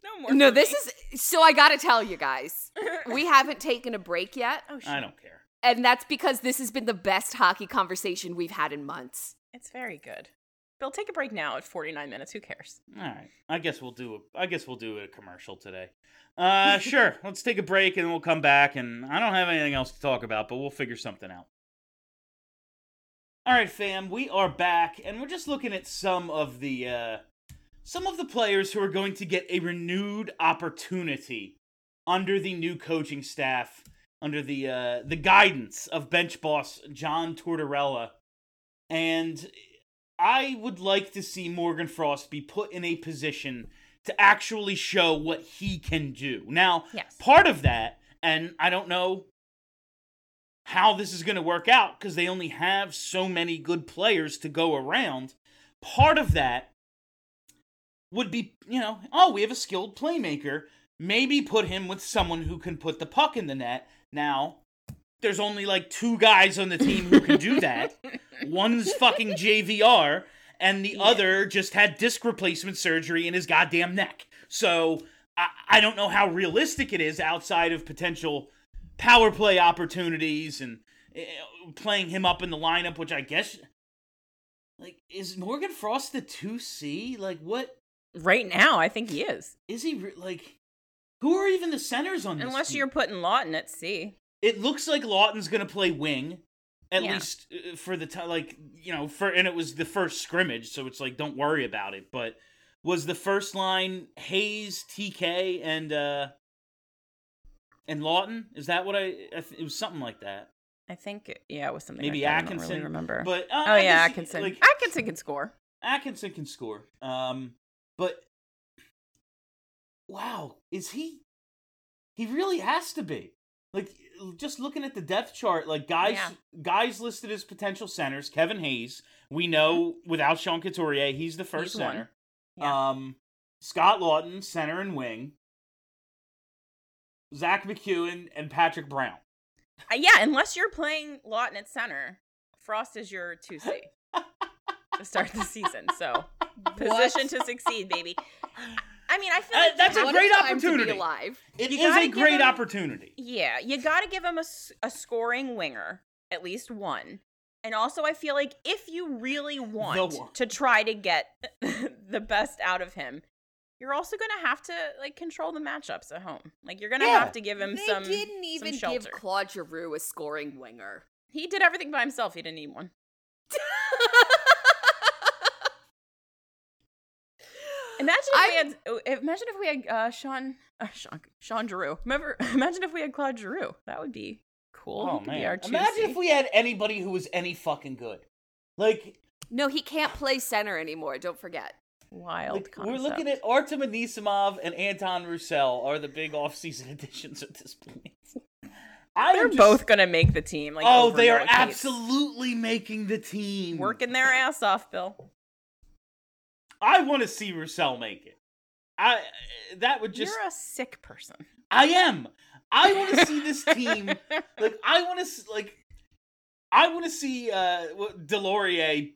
Speaker 2: No more.
Speaker 3: No, this
Speaker 2: me.
Speaker 3: is so I gotta tell you guys. we haven't taken a break yet,
Speaker 2: Oh, shit.
Speaker 1: I don't care.
Speaker 3: and that's because this has been the best hockey conversation we've had in months.
Speaker 2: It's very good. Bill, take a break now at 49 minutes. Who cares?
Speaker 1: All right. I guess we'll do a I guess we'll do a commercial today. Uh sure. Let's take a break and we'll come back and I don't have anything else to talk about, but we'll figure something out. All right, fam, we are back and we're just looking at some of the uh some of the players who are going to get a renewed opportunity under the new coaching staff, under the uh the guidance of bench boss John Tortorella. And I would like to see Morgan Frost be put in a position to actually show what he can do. Now,
Speaker 2: Yes.
Speaker 1: part of that, and I don't know how this is going to work out because they only have so many good players to go around. Part of that would be, you know, oh, we have a skilled playmaker. Maybe put him with someone who can put the puck in the net. Now, there's only like two guys on the team who can do that. One's fucking JVR, and the other just had disc replacement surgery in his goddamn neck. So I, I don't know how realistic it is outside of potential power play opportunities and eh, playing him up in the lineup, which I guess. Like, is Morgan Frost the 2C? Like, what
Speaker 2: Right now, I think he is.
Speaker 1: is he like? Who are even the centers on this?
Speaker 2: Unless you're putting Laughton at C.
Speaker 1: it looks like Laughton's gonna play wing, at
Speaker 2: Yeah.
Speaker 1: least uh, for the time. Like you know, for and it was the first scrimmage, so it's like don't worry about it. But was the first line Hayes, TK, and uh and Laughton? Is that what I? I th- it was something like that.
Speaker 2: I think, yeah, it was something
Speaker 1: Maybe
Speaker 2: like that. I don't
Speaker 1: Atkinson,
Speaker 2: really remember.
Speaker 1: But uh,
Speaker 2: oh, yeah, Atkinson.
Speaker 1: Like
Speaker 2: Atkinson can score.
Speaker 1: Atkinson can score. Um, but wow, is he? He really has to be. Like just looking at the depth chart, like guys,
Speaker 2: Yeah.
Speaker 1: guys listed as potential centers. Kevin Hayes, we know without Sean Couturier, he's the first
Speaker 2: He's
Speaker 1: center.
Speaker 2: Yeah.
Speaker 1: Um, Scott Laughton, center and wing. Zack MacEwen and Patrick Brown.
Speaker 2: Uh, yeah, unless you're playing Laughton at center, Frost is your 2C to start the season. So, position to succeed, baby. I mean, I feel
Speaker 1: Uh, that's a great
Speaker 3: time to be
Speaker 1: opportunity.
Speaker 3: alive.
Speaker 1: It
Speaker 2: You
Speaker 1: is a great
Speaker 2: him-
Speaker 1: opportunity.
Speaker 2: Yeah, you got to give him a, a scoring winger, at least one. And also, I feel like if you really want to try to get the best out of him, you're also going to have to like control the matchups at home. Like you're going to
Speaker 1: Yeah.
Speaker 2: have to give him
Speaker 3: they
Speaker 2: some.
Speaker 3: They didn't
Speaker 2: some
Speaker 3: even give
Speaker 2: shelter.
Speaker 3: Claude Giroux a scoring winger.
Speaker 2: He did everything by himself. He didn't need one. Imagine if
Speaker 3: I-
Speaker 2: we had. uh, Imagine if we had uh, Sean, uh, Sean, Sean Giroux. Remember? Imagine if we had Claude Giroux. That would be cool.
Speaker 1: Oh
Speaker 2: He could be
Speaker 1: man!
Speaker 2: our
Speaker 1: Imagine if we had anybody who was any fucking good. Like,
Speaker 3: no, he can't play center anymore. Don't forget.
Speaker 2: Wild
Speaker 1: like
Speaker 2: concept.
Speaker 1: we're looking at Artem Anisimov and Antoine Roussel are the big off-season additions at this point. I
Speaker 2: They're
Speaker 1: just-
Speaker 2: both gonna make the team. Like
Speaker 1: oh, they are absolutely making the team.
Speaker 2: working their ass off, Bill.
Speaker 1: I want to see Roussel make it. I that would just.
Speaker 2: You're a sick person.
Speaker 1: I am. I want to see this team. Like I want to like. I want to see uh Deslauriers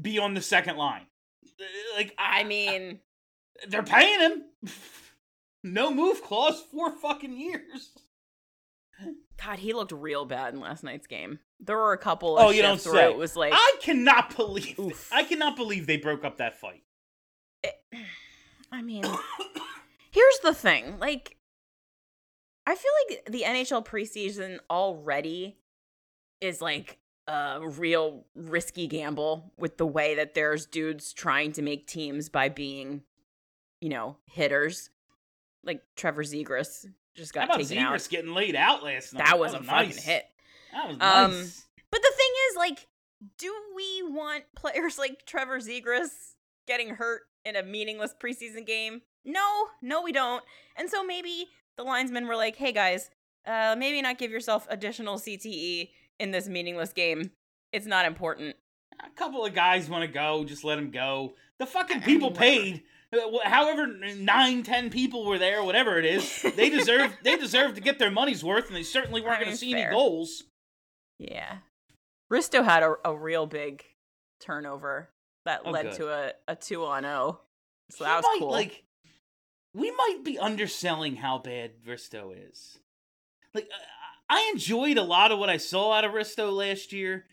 Speaker 1: be on the second line. Uh, Like
Speaker 2: I mean,
Speaker 1: they're paying him. No move clause for fucking years.
Speaker 2: God, he looked real bad in last night's game. There were a couple
Speaker 1: Oh, you don't say.
Speaker 2: it was like,
Speaker 1: I cannot believe. I cannot believe they broke up that fight.
Speaker 2: I mean, here's the thing. Like, I feel like the NHL preseason already is like a real risky gamble with the way that there's dudes trying to make teams by being, you know, hitters. Like Trevor Zegras just
Speaker 1: How
Speaker 2: got
Speaker 1: about
Speaker 2: taken out.
Speaker 1: Zegras getting laid out last night?
Speaker 2: That was a fucking
Speaker 1: nice.
Speaker 2: hit.
Speaker 1: That was
Speaker 2: Um,
Speaker 1: nice.
Speaker 2: But the thing is, like, do we want players like Trevor Zegras getting hurt in a meaningless preseason game? No, no, we don't. And so maybe the linesmen were like, hey guys, uh, maybe not give yourself additional CTE in this meaningless game. It's not important.
Speaker 1: A couple of guys want to go, just let them go. The fucking people paid, uh, however nine, ten people were there, whatever it is. They deserve they deserve to get their money's worth, and they certainly weren't going to see
Speaker 2: fair.
Speaker 1: any goals.
Speaker 2: Yeah. Risto had a, a real big turnover that
Speaker 1: Oh,
Speaker 2: led
Speaker 1: good.
Speaker 2: to a, a 2 on 0. So
Speaker 1: He
Speaker 2: that was
Speaker 1: might,
Speaker 2: cool.
Speaker 1: Like, we might be underselling how bad Risto is. like uh, I enjoyed a lot of what I saw out of Risto last year,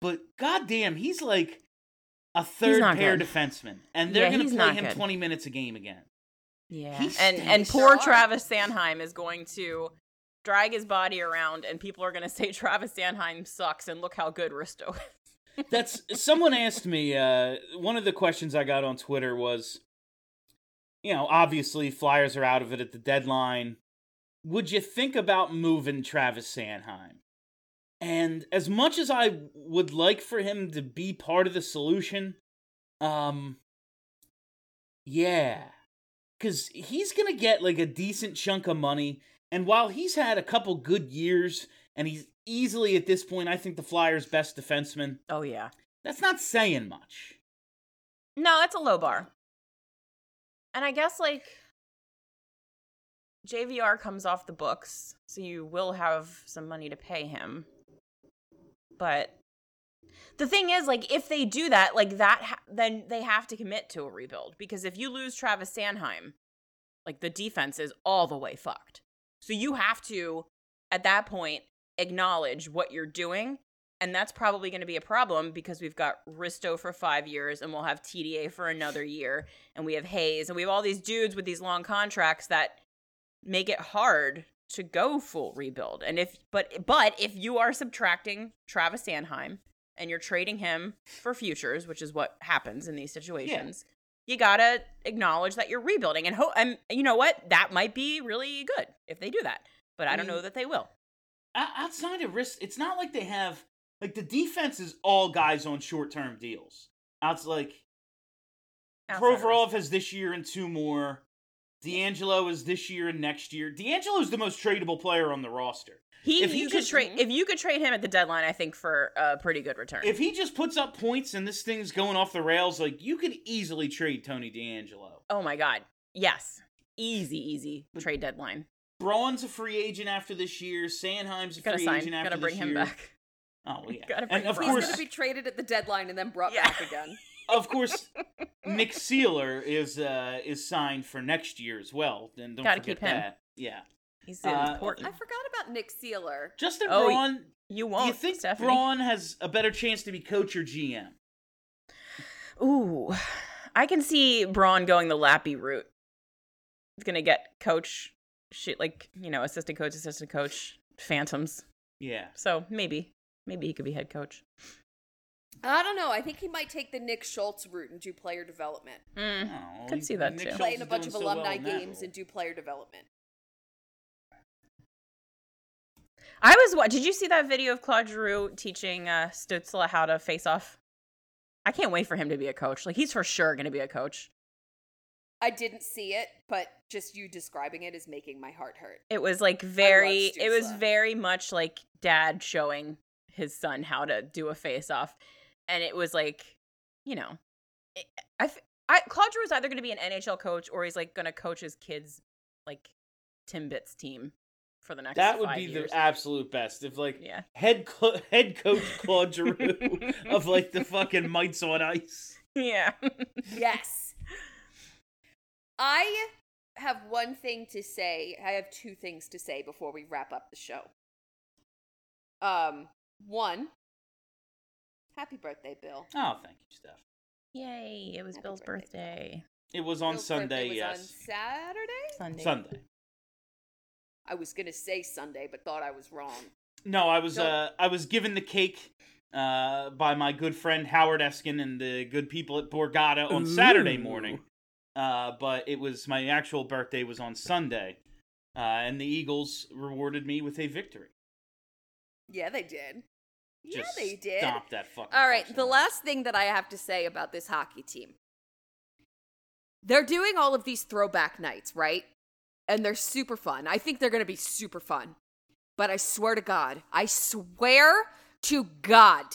Speaker 1: but goddamn, he's like a third pair
Speaker 2: good.
Speaker 1: defenseman, and they're
Speaker 2: Yeah,
Speaker 1: gonna play him
Speaker 2: good.
Speaker 1: twenty minutes a game again.
Speaker 2: Yeah,
Speaker 1: He's
Speaker 2: and and poor. Travis Sanheim is going to drag his body around, and people are going to say Travis Sanheim sucks, and look how good Risto is.
Speaker 1: That's someone asked me. Uh, one of the questions I got on Twitter was, you know, obviously Flyers are out of it at the deadline. Would you think about moving Travis Sanheim? And as much as I would like for him to be part of the solution, um, yeah, because he's gonna get like a decent chunk of money. And while he's had a couple good years, and he's easily at this point, I think the Flyers' best defenseman.
Speaker 2: Oh yeah,
Speaker 1: That's not saying much.
Speaker 2: no, that's a low bar. And I guess like JVR comes off the books, so you will have some money to pay him. But the thing is, like, if they do that, like that, ha- then they have to commit to a rebuild because if you lose Travis Sanheim, like the defense is all the way fucked. So you have to, at that point, acknowledge what you're doing. And that's probably going to be a problem because we've got Risto for five years and we'll have TDA for another year. And we have Hayes and we have all these dudes with these long contracts that make it hard to go full rebuild. And if, but, but if you are subtracting Travis Sanheim and you're trading him for futures, which is what happens in these situations, you gotta acknowledge that you're rebuilding. And ho- and you know what? That might be really good if they do that. But I don't
Speaker 1: Mm.
Speaker 2: know that they will.
Speaker 1: Outside of risk, it's not like they have like the defense is all guys on short term deals. Outs like
Speaker 2: Outside
Speaker 1: Provorov has this year and two more. DeAngelo is this year and next year. DeAngelo's the most tradable player on the roster.
Speaker 2: He,
Speaker 1: If he
Speaker 2: you
Speaker 1: just-
Speaker 2: could trade if you could trade him at the deadline, I think for a pretty good return.
Speaker 1: If he just puts up points and this thing's going off the rails, like you could easily trade Tony DeAngelo.
Speaker 2: oh my god, yes, easy, easy trade deadline.
Speaker 1: Braun's a free agent after this year. Sanheim's a free
Speaker 2: sign,
Speaker 1: agent after
Speaker 2: gotta bring
Speaker 1: this
Speaker 2: him
Speaker 1: year.
Speaker 2: back.
Speaker 1: Oh well, yeah.
Speaker 2: Gotta bring
Speaker 1: and of
Speaker 2: Braun
Speaker 3: He's going to be traded at the deadline and then brought
Speaker 2: Yeah.
Speaker 3: back again.
Speaker 1: of course, Nick Seeler is uh is signed for next year as well. Then don't
Speaker 2: Gotta
Speaker 1: forget
Speaker 2: keep him.
Speaker 1: that. Yeah.
Speaker 2: He's
Speaker 1: Uh,
Speaker 2: important.
Speaker 3: I forgot about Nick Seeler.
Speaker 1: Justin
Speaker 2: Oh,
Speaker 1: Braun.
Speaker 2: you
Speaker 1: Do
Speaker 2: won't.
Speaker 1: you think
Speaker 2: Stephanie.
Speaker 1: Braun has a better chance to be coach or GM?
Speaker 2: Ooh, I can see Braun going the Lappy route. He's gonna get coach shit like you know assistant coach, assistant coach, phantoms.
Speaker 1: Yeah.
Speaker 2: So maybe, maybe he could be head coach.
Speaker 3: I don't know. I think he might take the Nick Schultz route and do player development.
Speaker 2: Mm.
Speaker 1: Oh,
Speaker 2: Could see that
Speaker 1: Nick
Speaker 2: too.
Speaker 1: Schultz
Speaker 3: Play in a bunch of
Speaker 1: so
Speaker 3: alumni
Speaker 1: in that
Speaker 3: games and do player development.
Speaker 2: I was what? Did you see that video of Claude Giroux teaching uh, Stützle how to face off? I can't wait for him to be a coach. Like he's for sure going to be a coach.
Speaker 3: I didn't see it, but just you describing it is making my heart hurt.
Speaker 2: It was like very. It was very much like dad showing his son how to do a face off, and it was like, you know, it, I, f- I Claude Giroux is either going to be an NHL coach or he's like going to coach his kids, like Timbit's team, for the next.
Speaker 1: That would
Speaker 2: five
Speaker 1: be
Speaker 2: years.
Speaker 1: the absolute best. If like
Speaker 2: Yeah.
Speaker 1: head cl- head coach Claude Giroux of like the fucking mites on ice.
Speaker 2: yeah.
Speaker 3: Yes. I have one thing to say. I have two things to say before we wrap up the show. Um, one, happy birthday, Bill.
Speaker 1: Oh, thank you, Steph.
Speaker 2: Yay! It was
Speaker 3: Happy
Speaker 2: Bill's
Speaker 3: birthday,
Speaker 2: birthday.
Speaker 1: It was on
Speaker 3: Bill's
Speaker 1: Sunday,
Speaker 3: was
Speaker 1: yes.
Speaker 3: on Saturday?
Speaker 2: Sunday.
Speaker 1: Sunday.
Speaker 3: I was gonna say Sunday, but thought I was wrong.
Speaker 1: No, I was
Speaker 3: Don't-
Speaker 1: uh I was given the cake uh by my good friend Howard Eskin and the good people at Borgata on Saturday morning. Uh but it was my actual birthday was on Sunday. Uh and the Eagles rewarded me with a victory.
Speaker 3: Yeah, they did. Yeah, they did.
Speaker 1: Stop that fucking
Speaker 3: All right, the last thing that I have to say about this hockey team. They're doing all of these throwback nights, right? And they're super fun. I think they're going to be super fun. But I swear to God, I swear to God,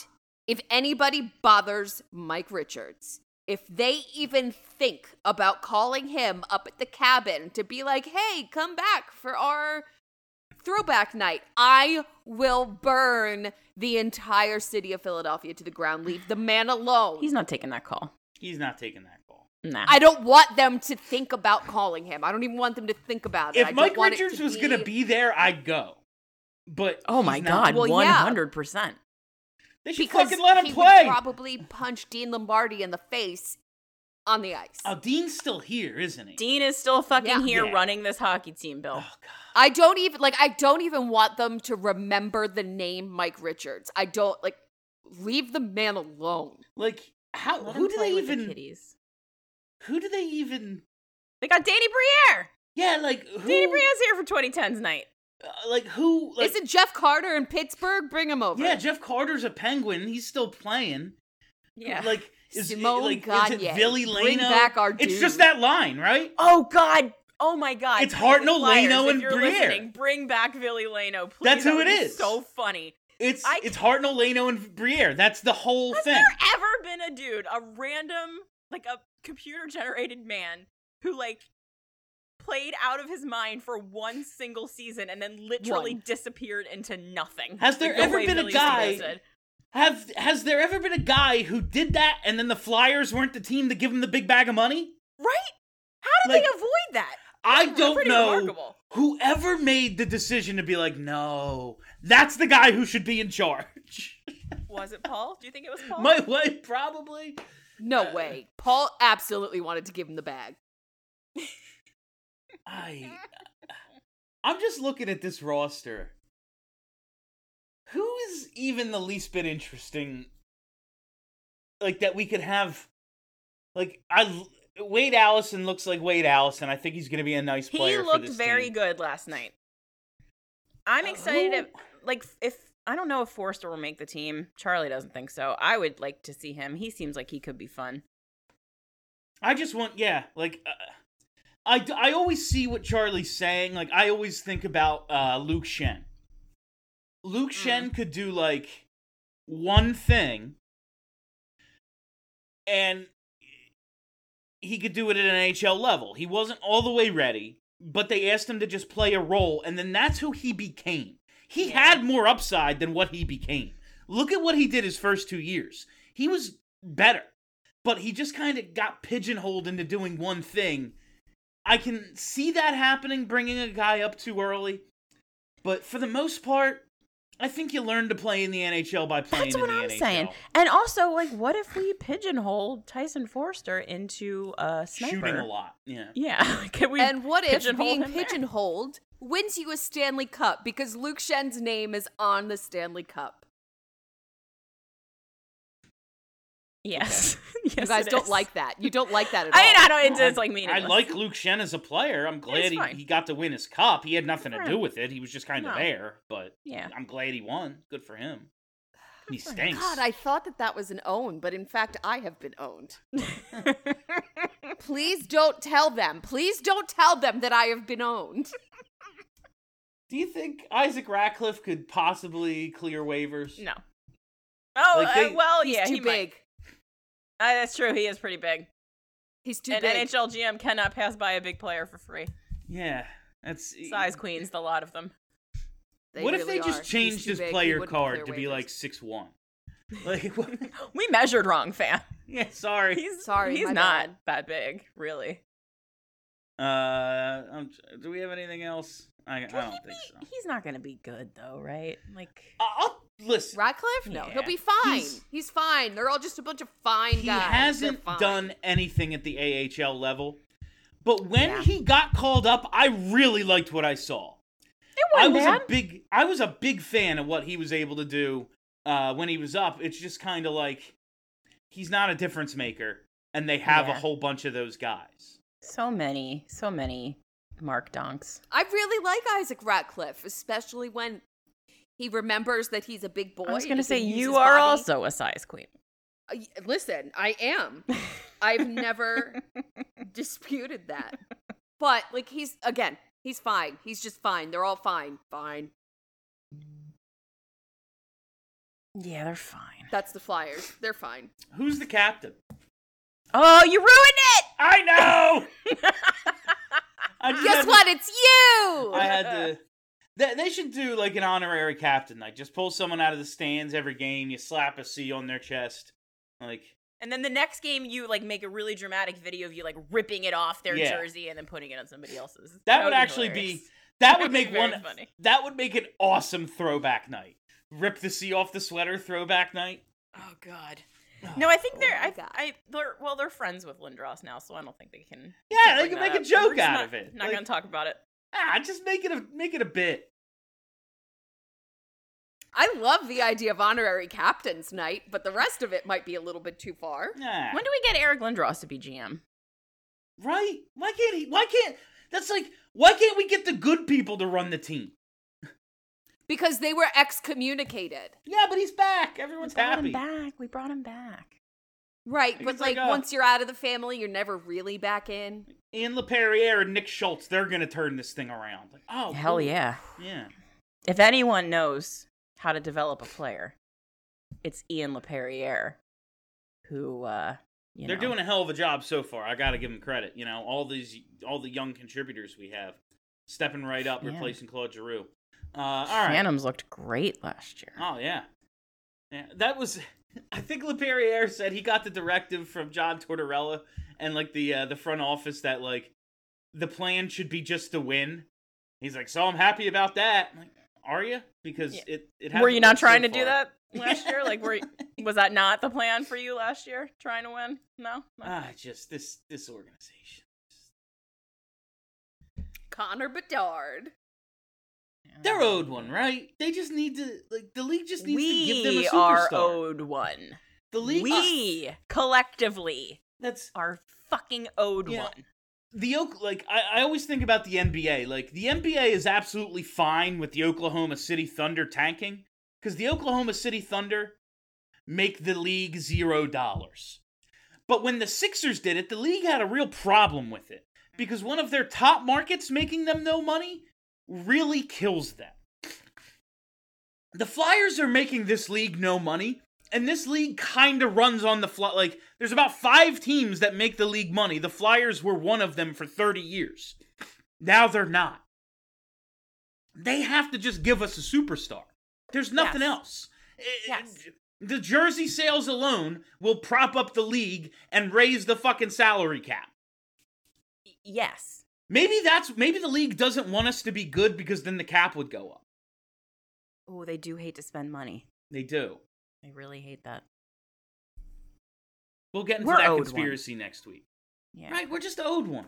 Speaker 3: if anybody bothers Mike Richards, if they even think about calling him up at the cabin to be like, hey, come back for our throwback night, I will burn the entire city of Philadelphia to the ground. Leave the man alone.
Speaker 2: He's not taking that call.
Speaker 1: He's not taking that call.
Speaker 2: Nah.
Speaker 3: I don't want them to think about calling him. I don't even want them to think about it.
Speaker 1: If
Speaker 3: don't
Speaker 1: Mike Richards
Speaker 3: to
Speaker 1: was gonna be there, I'd go. but
Speaker 2: Oh my god,
Speaker 3: Well,
Speaker 2: one
Speaker 3: yeah.
Speaker 2: hundred percent.
Speaker 1: They should
Speaker 3: because
Speaker 1: fucking let him
Speaker 3: he
Speaker 1: play.
Speaker 3: would probably punch Dean Lombardi in the face on the ice.
Speaker 1: oh, Dean's still here, isn't he?
Speaker 2: Dean is still fucking
Speaker 3: Yeah.
Speaker 2: here
Speaker 1: Yeah.
Speaker 2: running this hockey team, Bill.
Speaker 1: Oh god.
Speaker 3: I don't even like I don't even want them to remember the name Mike Richards. I don't like leave the man alone.
Speaker 1: Like how?
Speaker 2: Let
Speaker 1: who do they
Speaker 2: with the
Speaker 1: even? Who do they even?
Speaker 2: They got Danny Briere.
Speaker 1: Yeah, like who?
Speaker 2: Danny Briere's here for 2010's night.
Speaker 1: Uh, like who? Like,
Speaker 3: Is it Jeff Carter in Pittsburgh? Bring him over.
Speaker 1: yeah, Jeff Carter's a Penguin. He's still playing.
Speaker 2: Yeah.
Speaker 1: Like is
Speaker 3: Simone
Speaker 1: like is it Ville Leino?
Speaker 3: Bring back our
Speaker 1: It's just that line, right?
Speaker 2: oh God. Oh my God.
Speaker 1: It's Hartnell,
Speaker 2: Leino,
Speaker 1: and Briere.
Speaker 2: Bring back Ville Leino, please.
Speaker 1: That's who
Speaker 2: That
Speaker 1: it is.
Speaker 2: So funny.
Speaker 1: It's
Speaker 2: I
Speaker 1: it's Hartnell, Leino, and Briere. That's the whole
Speaker 2: Has
Speaker 1: thing.
Speaker 2: Has there ever been a dude, a random, like a computer generated man, who like played out of his mind for one single season and then literally
Speaker 3: One.
Speaker 2: disappeared into nothing?
Speaker 1: Has there
Speaker 2: Like the
Speaker 1: ever
Speaker 2: way
Speaker 1: been a guy- Have has there ever been a guy who did that and then the Flyers weren't the team to give him the big bag of money?
Speaker 2: Right? How did
Speaker 1: Like,
Speaker 2: they avoid that?
Speaker 1: I
Speaker 2: That's
Speaker 1: don't know
Speaker 2: remarkable.
Speaker 1: whoever made the decision to be like, no, that's the guy who should be in charge.
Speaker 2: Was it Paul? Do you think it was Paul?
Speaker 1: My way, probably.
Speaker 3: No uh, way. Paul absolutely wanted to give him the bag.
Speaker 1: I, I'm just looking at this roster. Who is even the least bit interesting? Like that we could have, like I Wade Allison looks like Wade Allison. I think he's going to be a nice
Speaker 2: he
Speaker 1: player. for
Speaker 2: looked very
Speaker 1: team.
Speaker 2: good last night. I'm
Speaker 1: Uh,
Speaker 2: excited.
Speaker 1: who-
Speaker 2: to, like, if I don't know if Foerster will make the team. Charlie doesn't think so. I would like to see him. He seems like he could be fun.
Speaker 1: I just want, yeah, like uh, I I always see what Charlie's saying. Like I always think about uh, Luke Schenn. Luke
Speaker 2: Mm.
Speaker 1: Schenn could do like one thing, and he could do it at an NHL level. He wasn't all the way ready, but they asked him to just play a role, and then that's who he became. He
Speaker 2: Yeah.
Speaker 1: had more upside than what he became. Look at what he did his first two years. He was better, but he just kind of got pigeonholed into doing one thing. I can see that happening, bringing a guy up too early, but for the most part, I think you learn to play in the NHL by playing
Speaker 2: That's
Speaker 1: in
Speaker 2: what
Speaker 1: the
Speaker 2: I'm
Speaker 1: NHL.
Speaker 2: saying. And also, like, what if we pigeonhole Tyson Foerster into a sniper?
Speaker 1: Shooting a lot, yeah.
Speaker 2: Yeah. Can we?
Speaker 3: and what if being
Speaker 2: him there?
Speaker 3: pigeonholed wins you a Stanley Cup because Luke Schenn's name is on the Stanley Cup?
Speaker 2: Yes. yes
Speaker 3: You guys
Speaker 2: it
Speaker 3: don't
Speaker 2: is.
Speaker 3: like that. You don't like that at
Speaker 2: I
Speaker 3: all.
Speaker 2: mean, I don't. It's,
Speaker 1: I-
Speaker 2: it's like
Speaker 1: I like Luke Schenn as a player. I'm glad he, he got to win his cup. He had nothing to do with it. He was just kind of
Speaker 2: No.
Speaker 1: there, but
Speaker 2: Yeah.
Speaker 1: I'm glad he won. Good for him. He stinks.
Speaker 3: God, I thought that that was an own, but in fact, I have been owned. Please don't tell them. Please don't tell them that I have been owned.
Speaker 1: Do you think Isaac Ratcliffe could possibly clear waivers?
Speaker 2: no. Oh
Speaker 1: Like, they-
Speaker 2: uh, well,
Speaker 3: He's
Speaker 2: yeah,
Speaker 3: too
Speaker 2: he might.
Speaker 3: Big.
Speaker 2: Uh, that's true. He is pretty big.
Speaker 3: He's too
Speaker 2: An
Speaker 3: big.
Speaker 2: NHL GM cannot pass by a big player for free.
Speaker 1: Yeah, that's
Speaker 2: Size queens, the lot of them.
Speaker 3: They
Speaker 1: what if they just
Speaker 3: are. He's
Speaker 1: changed his
Speaker 3: big,
Speaker 1: player card to be like six one? Like, what?
Speaker 2: We measured wrong, fam.
Speaker 1: yeah, sorry.
Speaker 2: He's
Speaker 3: Sorry,
Speaker 2: He's not
Speaker 3: bad.
Speaker 2: that big, really.
Speaker 1: Uh, do we have anything else? I, I don't
Speaker 2: he-
Speaker 1: think so.
Speaker 2: He's not going to be good, though, right? Like,
Speaker 1: I- I'll listen.
Speaker 3: Ratcliffe? No, he'll be fine.
Speaker 1: He's-
Speaker 3: He's, fine. They're all just a bunch of fine
Speaker 1: he
Speaker 3: guys. They're
Speaker 1: hasn't done anything at the AHL level, but when
Speaker 3: Yeah.
Speaker 1: he got called up, I really liked what I saw.
Speaker 2: it
Speaker 1: I
Speaker 2: wasn't
Speaker 1: was
Speaker 2: bad.
Speaker 1: a big I was a big fan of what he was able to do uh, when he was up. It's just kind of like he's not a difference maker, and they have a whole bunch of those guys.
Speaker 2: So many, so many Mark Donks.
Speaker 3: I really like Isaac Ratcliffe, especially when he remembers that he's a big boy.
Speaker 2: I was going to say, you are
Speaker 3: body.
Speaker 2: also a size queen.
Speaker 3: Uh, Listen, I am. I've never disputed that. But like he's again, he's fine. He's just fine. They're all fine. Fine.
Speaker 2: Yeah, they're fine.
Speaker 3: That's the Flyers. They're fine.
Speaker 1: Who's the captain?
Speaker 2: Oh, you ruined it!
Speaker 1: I know. I just had
Speaker 3: Guess
Speaker 1: to-
Speaker 3: what? It's you.
Speaker 1: I had to. They, they should do like an honorary captain Like Just pull someone out of the stands every game. You slap a C on their chest. Like
Speaker 2: And then the next game, you like make a really dramatic video of you like ripping it off their
Speaker 1: Yeah.
Speaker 2: jersey and then putting it on somebody else's.
Speaker 1: that would
Speaker 2: be
Speaker 1: actually
Speaker 2: hilarious.
Speaker 1: be That would
Speaker 2: That'd
Speaker 1: make one.
Speaker 2: funny.
Speaker 1: That would make an awesome throwback night. Rip the sea off the sweater throwback night.
Speaker 2: Oh God. No, I think
Speaker 3: Oh
Speaker 2: they're.
Speaker 3: my
Speaker 2: I, I, they're well, they're friends with Lindros now, so I don't think they can.
Speaker 1: Yeah, they can
Speaker 2: that
Speaker 1: make a joke out
Speaker 2: not-
Speaker 1: of it.
Speaker 2: Not
Speaker 1: Like-
Speaker 2: gonna talk about it.
Speaker 1: Ah, just make it a make it a bit.
Speaker 3: I love the idea of honorary captain's night, but the rest of it might be a little bit too far.
Speaker 1: Nah.
Speaker 2: When do we get Eric Lindros to be GM?
Speaker 1: right? Why can't he? Why can't? That's like. Why can't we get the good people to run the team?
Speaker 3: Because they were excommunicated.
Speaker 1: Yeah, but he's back. Everyone's
Speaker 2: we brought
Speaker 1: happy.
Speaker 2: him back. We brought him back.
Speaker 3: Right,
Speaker 1: He's
Speaker 3: but
Speaker 1: like
Speaker 3: like,
Speaker 1: a-
Speaker 3: once you're out of the family, you're never really back in.
Speaker 1: Ian Laperriere and Nick Schultz, they're gonna turn this thing around. Like, oh,
Speaker 2: Hell
Speaker 1: cool.
Speaker 2: yeah!
Speaker 1: yeah.
Speaker 2: If anyone knows how to develop a player, it's Ian Laperriere, who uh, you know
Speaker 1: they're
Speaker 2: know,
Speaker 1: doing a hell of a job so far. I gotta give them credit. You know, all these, all the young contributors we have, stepping right up,
Speaker 2: Yeah.
Speaker 1: replacing Claude Giroux. Uh, all right.
Speaker 2: Phantoms looked great last year.
Speaker 1: Oh yeah, yeah. That was. I think Laperriere said he got the directive from John Tortorella and like the uh, the front office that like the plan should be just to win. He's like, so I'm happy about that. I'm like, are you? Because
Speaker 2: Yeah.
Speaker 1: it it
Speaker 2: were you not
Speaker 1: worked so
Speaker 2: trying to do that last year? Like, were you- was that not the plan for you last year? Trying to win? No. No.
Speaker 1: Ah, just this this organization.
Speaker 3: Connor Bedard.
Speaker 1: They're um, owed one, right? They just need to like the league just needs to give them a
Speaker 2: we
Speaker 1: superstar.
Speaker 2: are owed one.
Speaker 1: the league.
Speaker 2: we collectively
Speaker 1: that's
Speaker 2: our fucking owed
Speaker 1: Yeah.
Speaker 2: one.
Speaker 1: the Oak like I, I always think about the NBA. Like the NBA is absolutely fine with the Oklahoma City Thunder tanking because the Oklahoma City Thunder make the league zero dollars. But when the Sixers did it, the league had a real problem with it because one of their top markets making them no money really kills them. The Flyers are making this league no money, and this league kind of runs on the fly. Like, there's about five teams that make the league money. The Flyers were one of them for 30 years. Now they're not. They have to just give us a superstar. There's nothing
Speaker 2: Yes.
Speaker 1: else. Eh,
Speaker 2: Yes.
Speaker 1: The jersey sales alone will prop up the league and raise the fucking salary cap.
Speaker 2: Yes.
Speaker 1: Maybe that's maybe the league doesn't want us to be good because then the cap would go up.
Speaker 2: Oh, they do hate to spend money.
Speaker 1: They do.
Speaker 2: They really hate that.
Speaker 1: We'll get into
Speaker 2: We're
Speaker 1: that
Speaker 2: owed one.
Speaker 1: conspiracy next week.
Speaker 2: Yeah.
Speaker 1: Right? We're just owed one.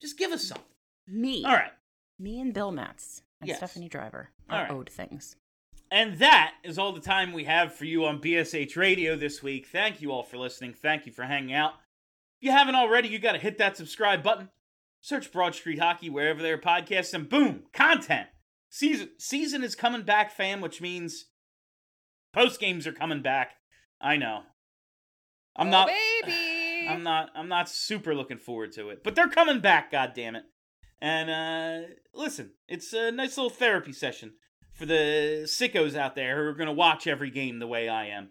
Speaker 1: Just give us something.
Speaker 2: Me.
Speaker 1: All right.
Speaker 2: Me and Bill Matz and
Speaker 1: Yes.
Speaker 2: Stephanie Driver are
Speaker 1: right.
Speaker 2: owed things.
Speaker 1: And that is all the time we have for you on BSH Radio this week. Thank you all for listening. Thank you for hanging out. If you haven't already, you got to hit that subscribe button. Search Broad Street Hockey wherever there are podcasts, and boom, content. Season season is coming back, fam, which means post games are coming back. I know. I'm
Speaker 3: Oh,
Speaker 1: not.
Speaker 3: baby.
Speaker 1: I'm not. I'm not super looking forward to it, but they're coming back. God damn it! And uh, listen, it's a nice little therapy session for the sickos out there who are going to watch every game the way I am.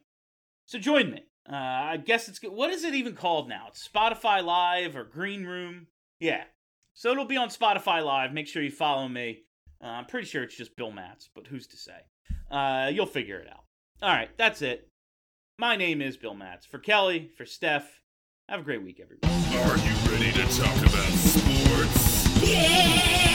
Speaker 1: So join me. Uh, I guess it's good. What is it even called now? It's Spotify Live or Green Room. Yeah. So it'll be on Spotify Live. Make sure you follow me. Uh, I'm pretty sure it's just Bill Matz, but who's to say? Uh, you'll figure it out. All right, that's it. My name is Bill Matz. For Kelly, for Steph, have a great week, everybody.
Speaker 4: Are you ready to talk about sports?
Speaker 5: Yeah!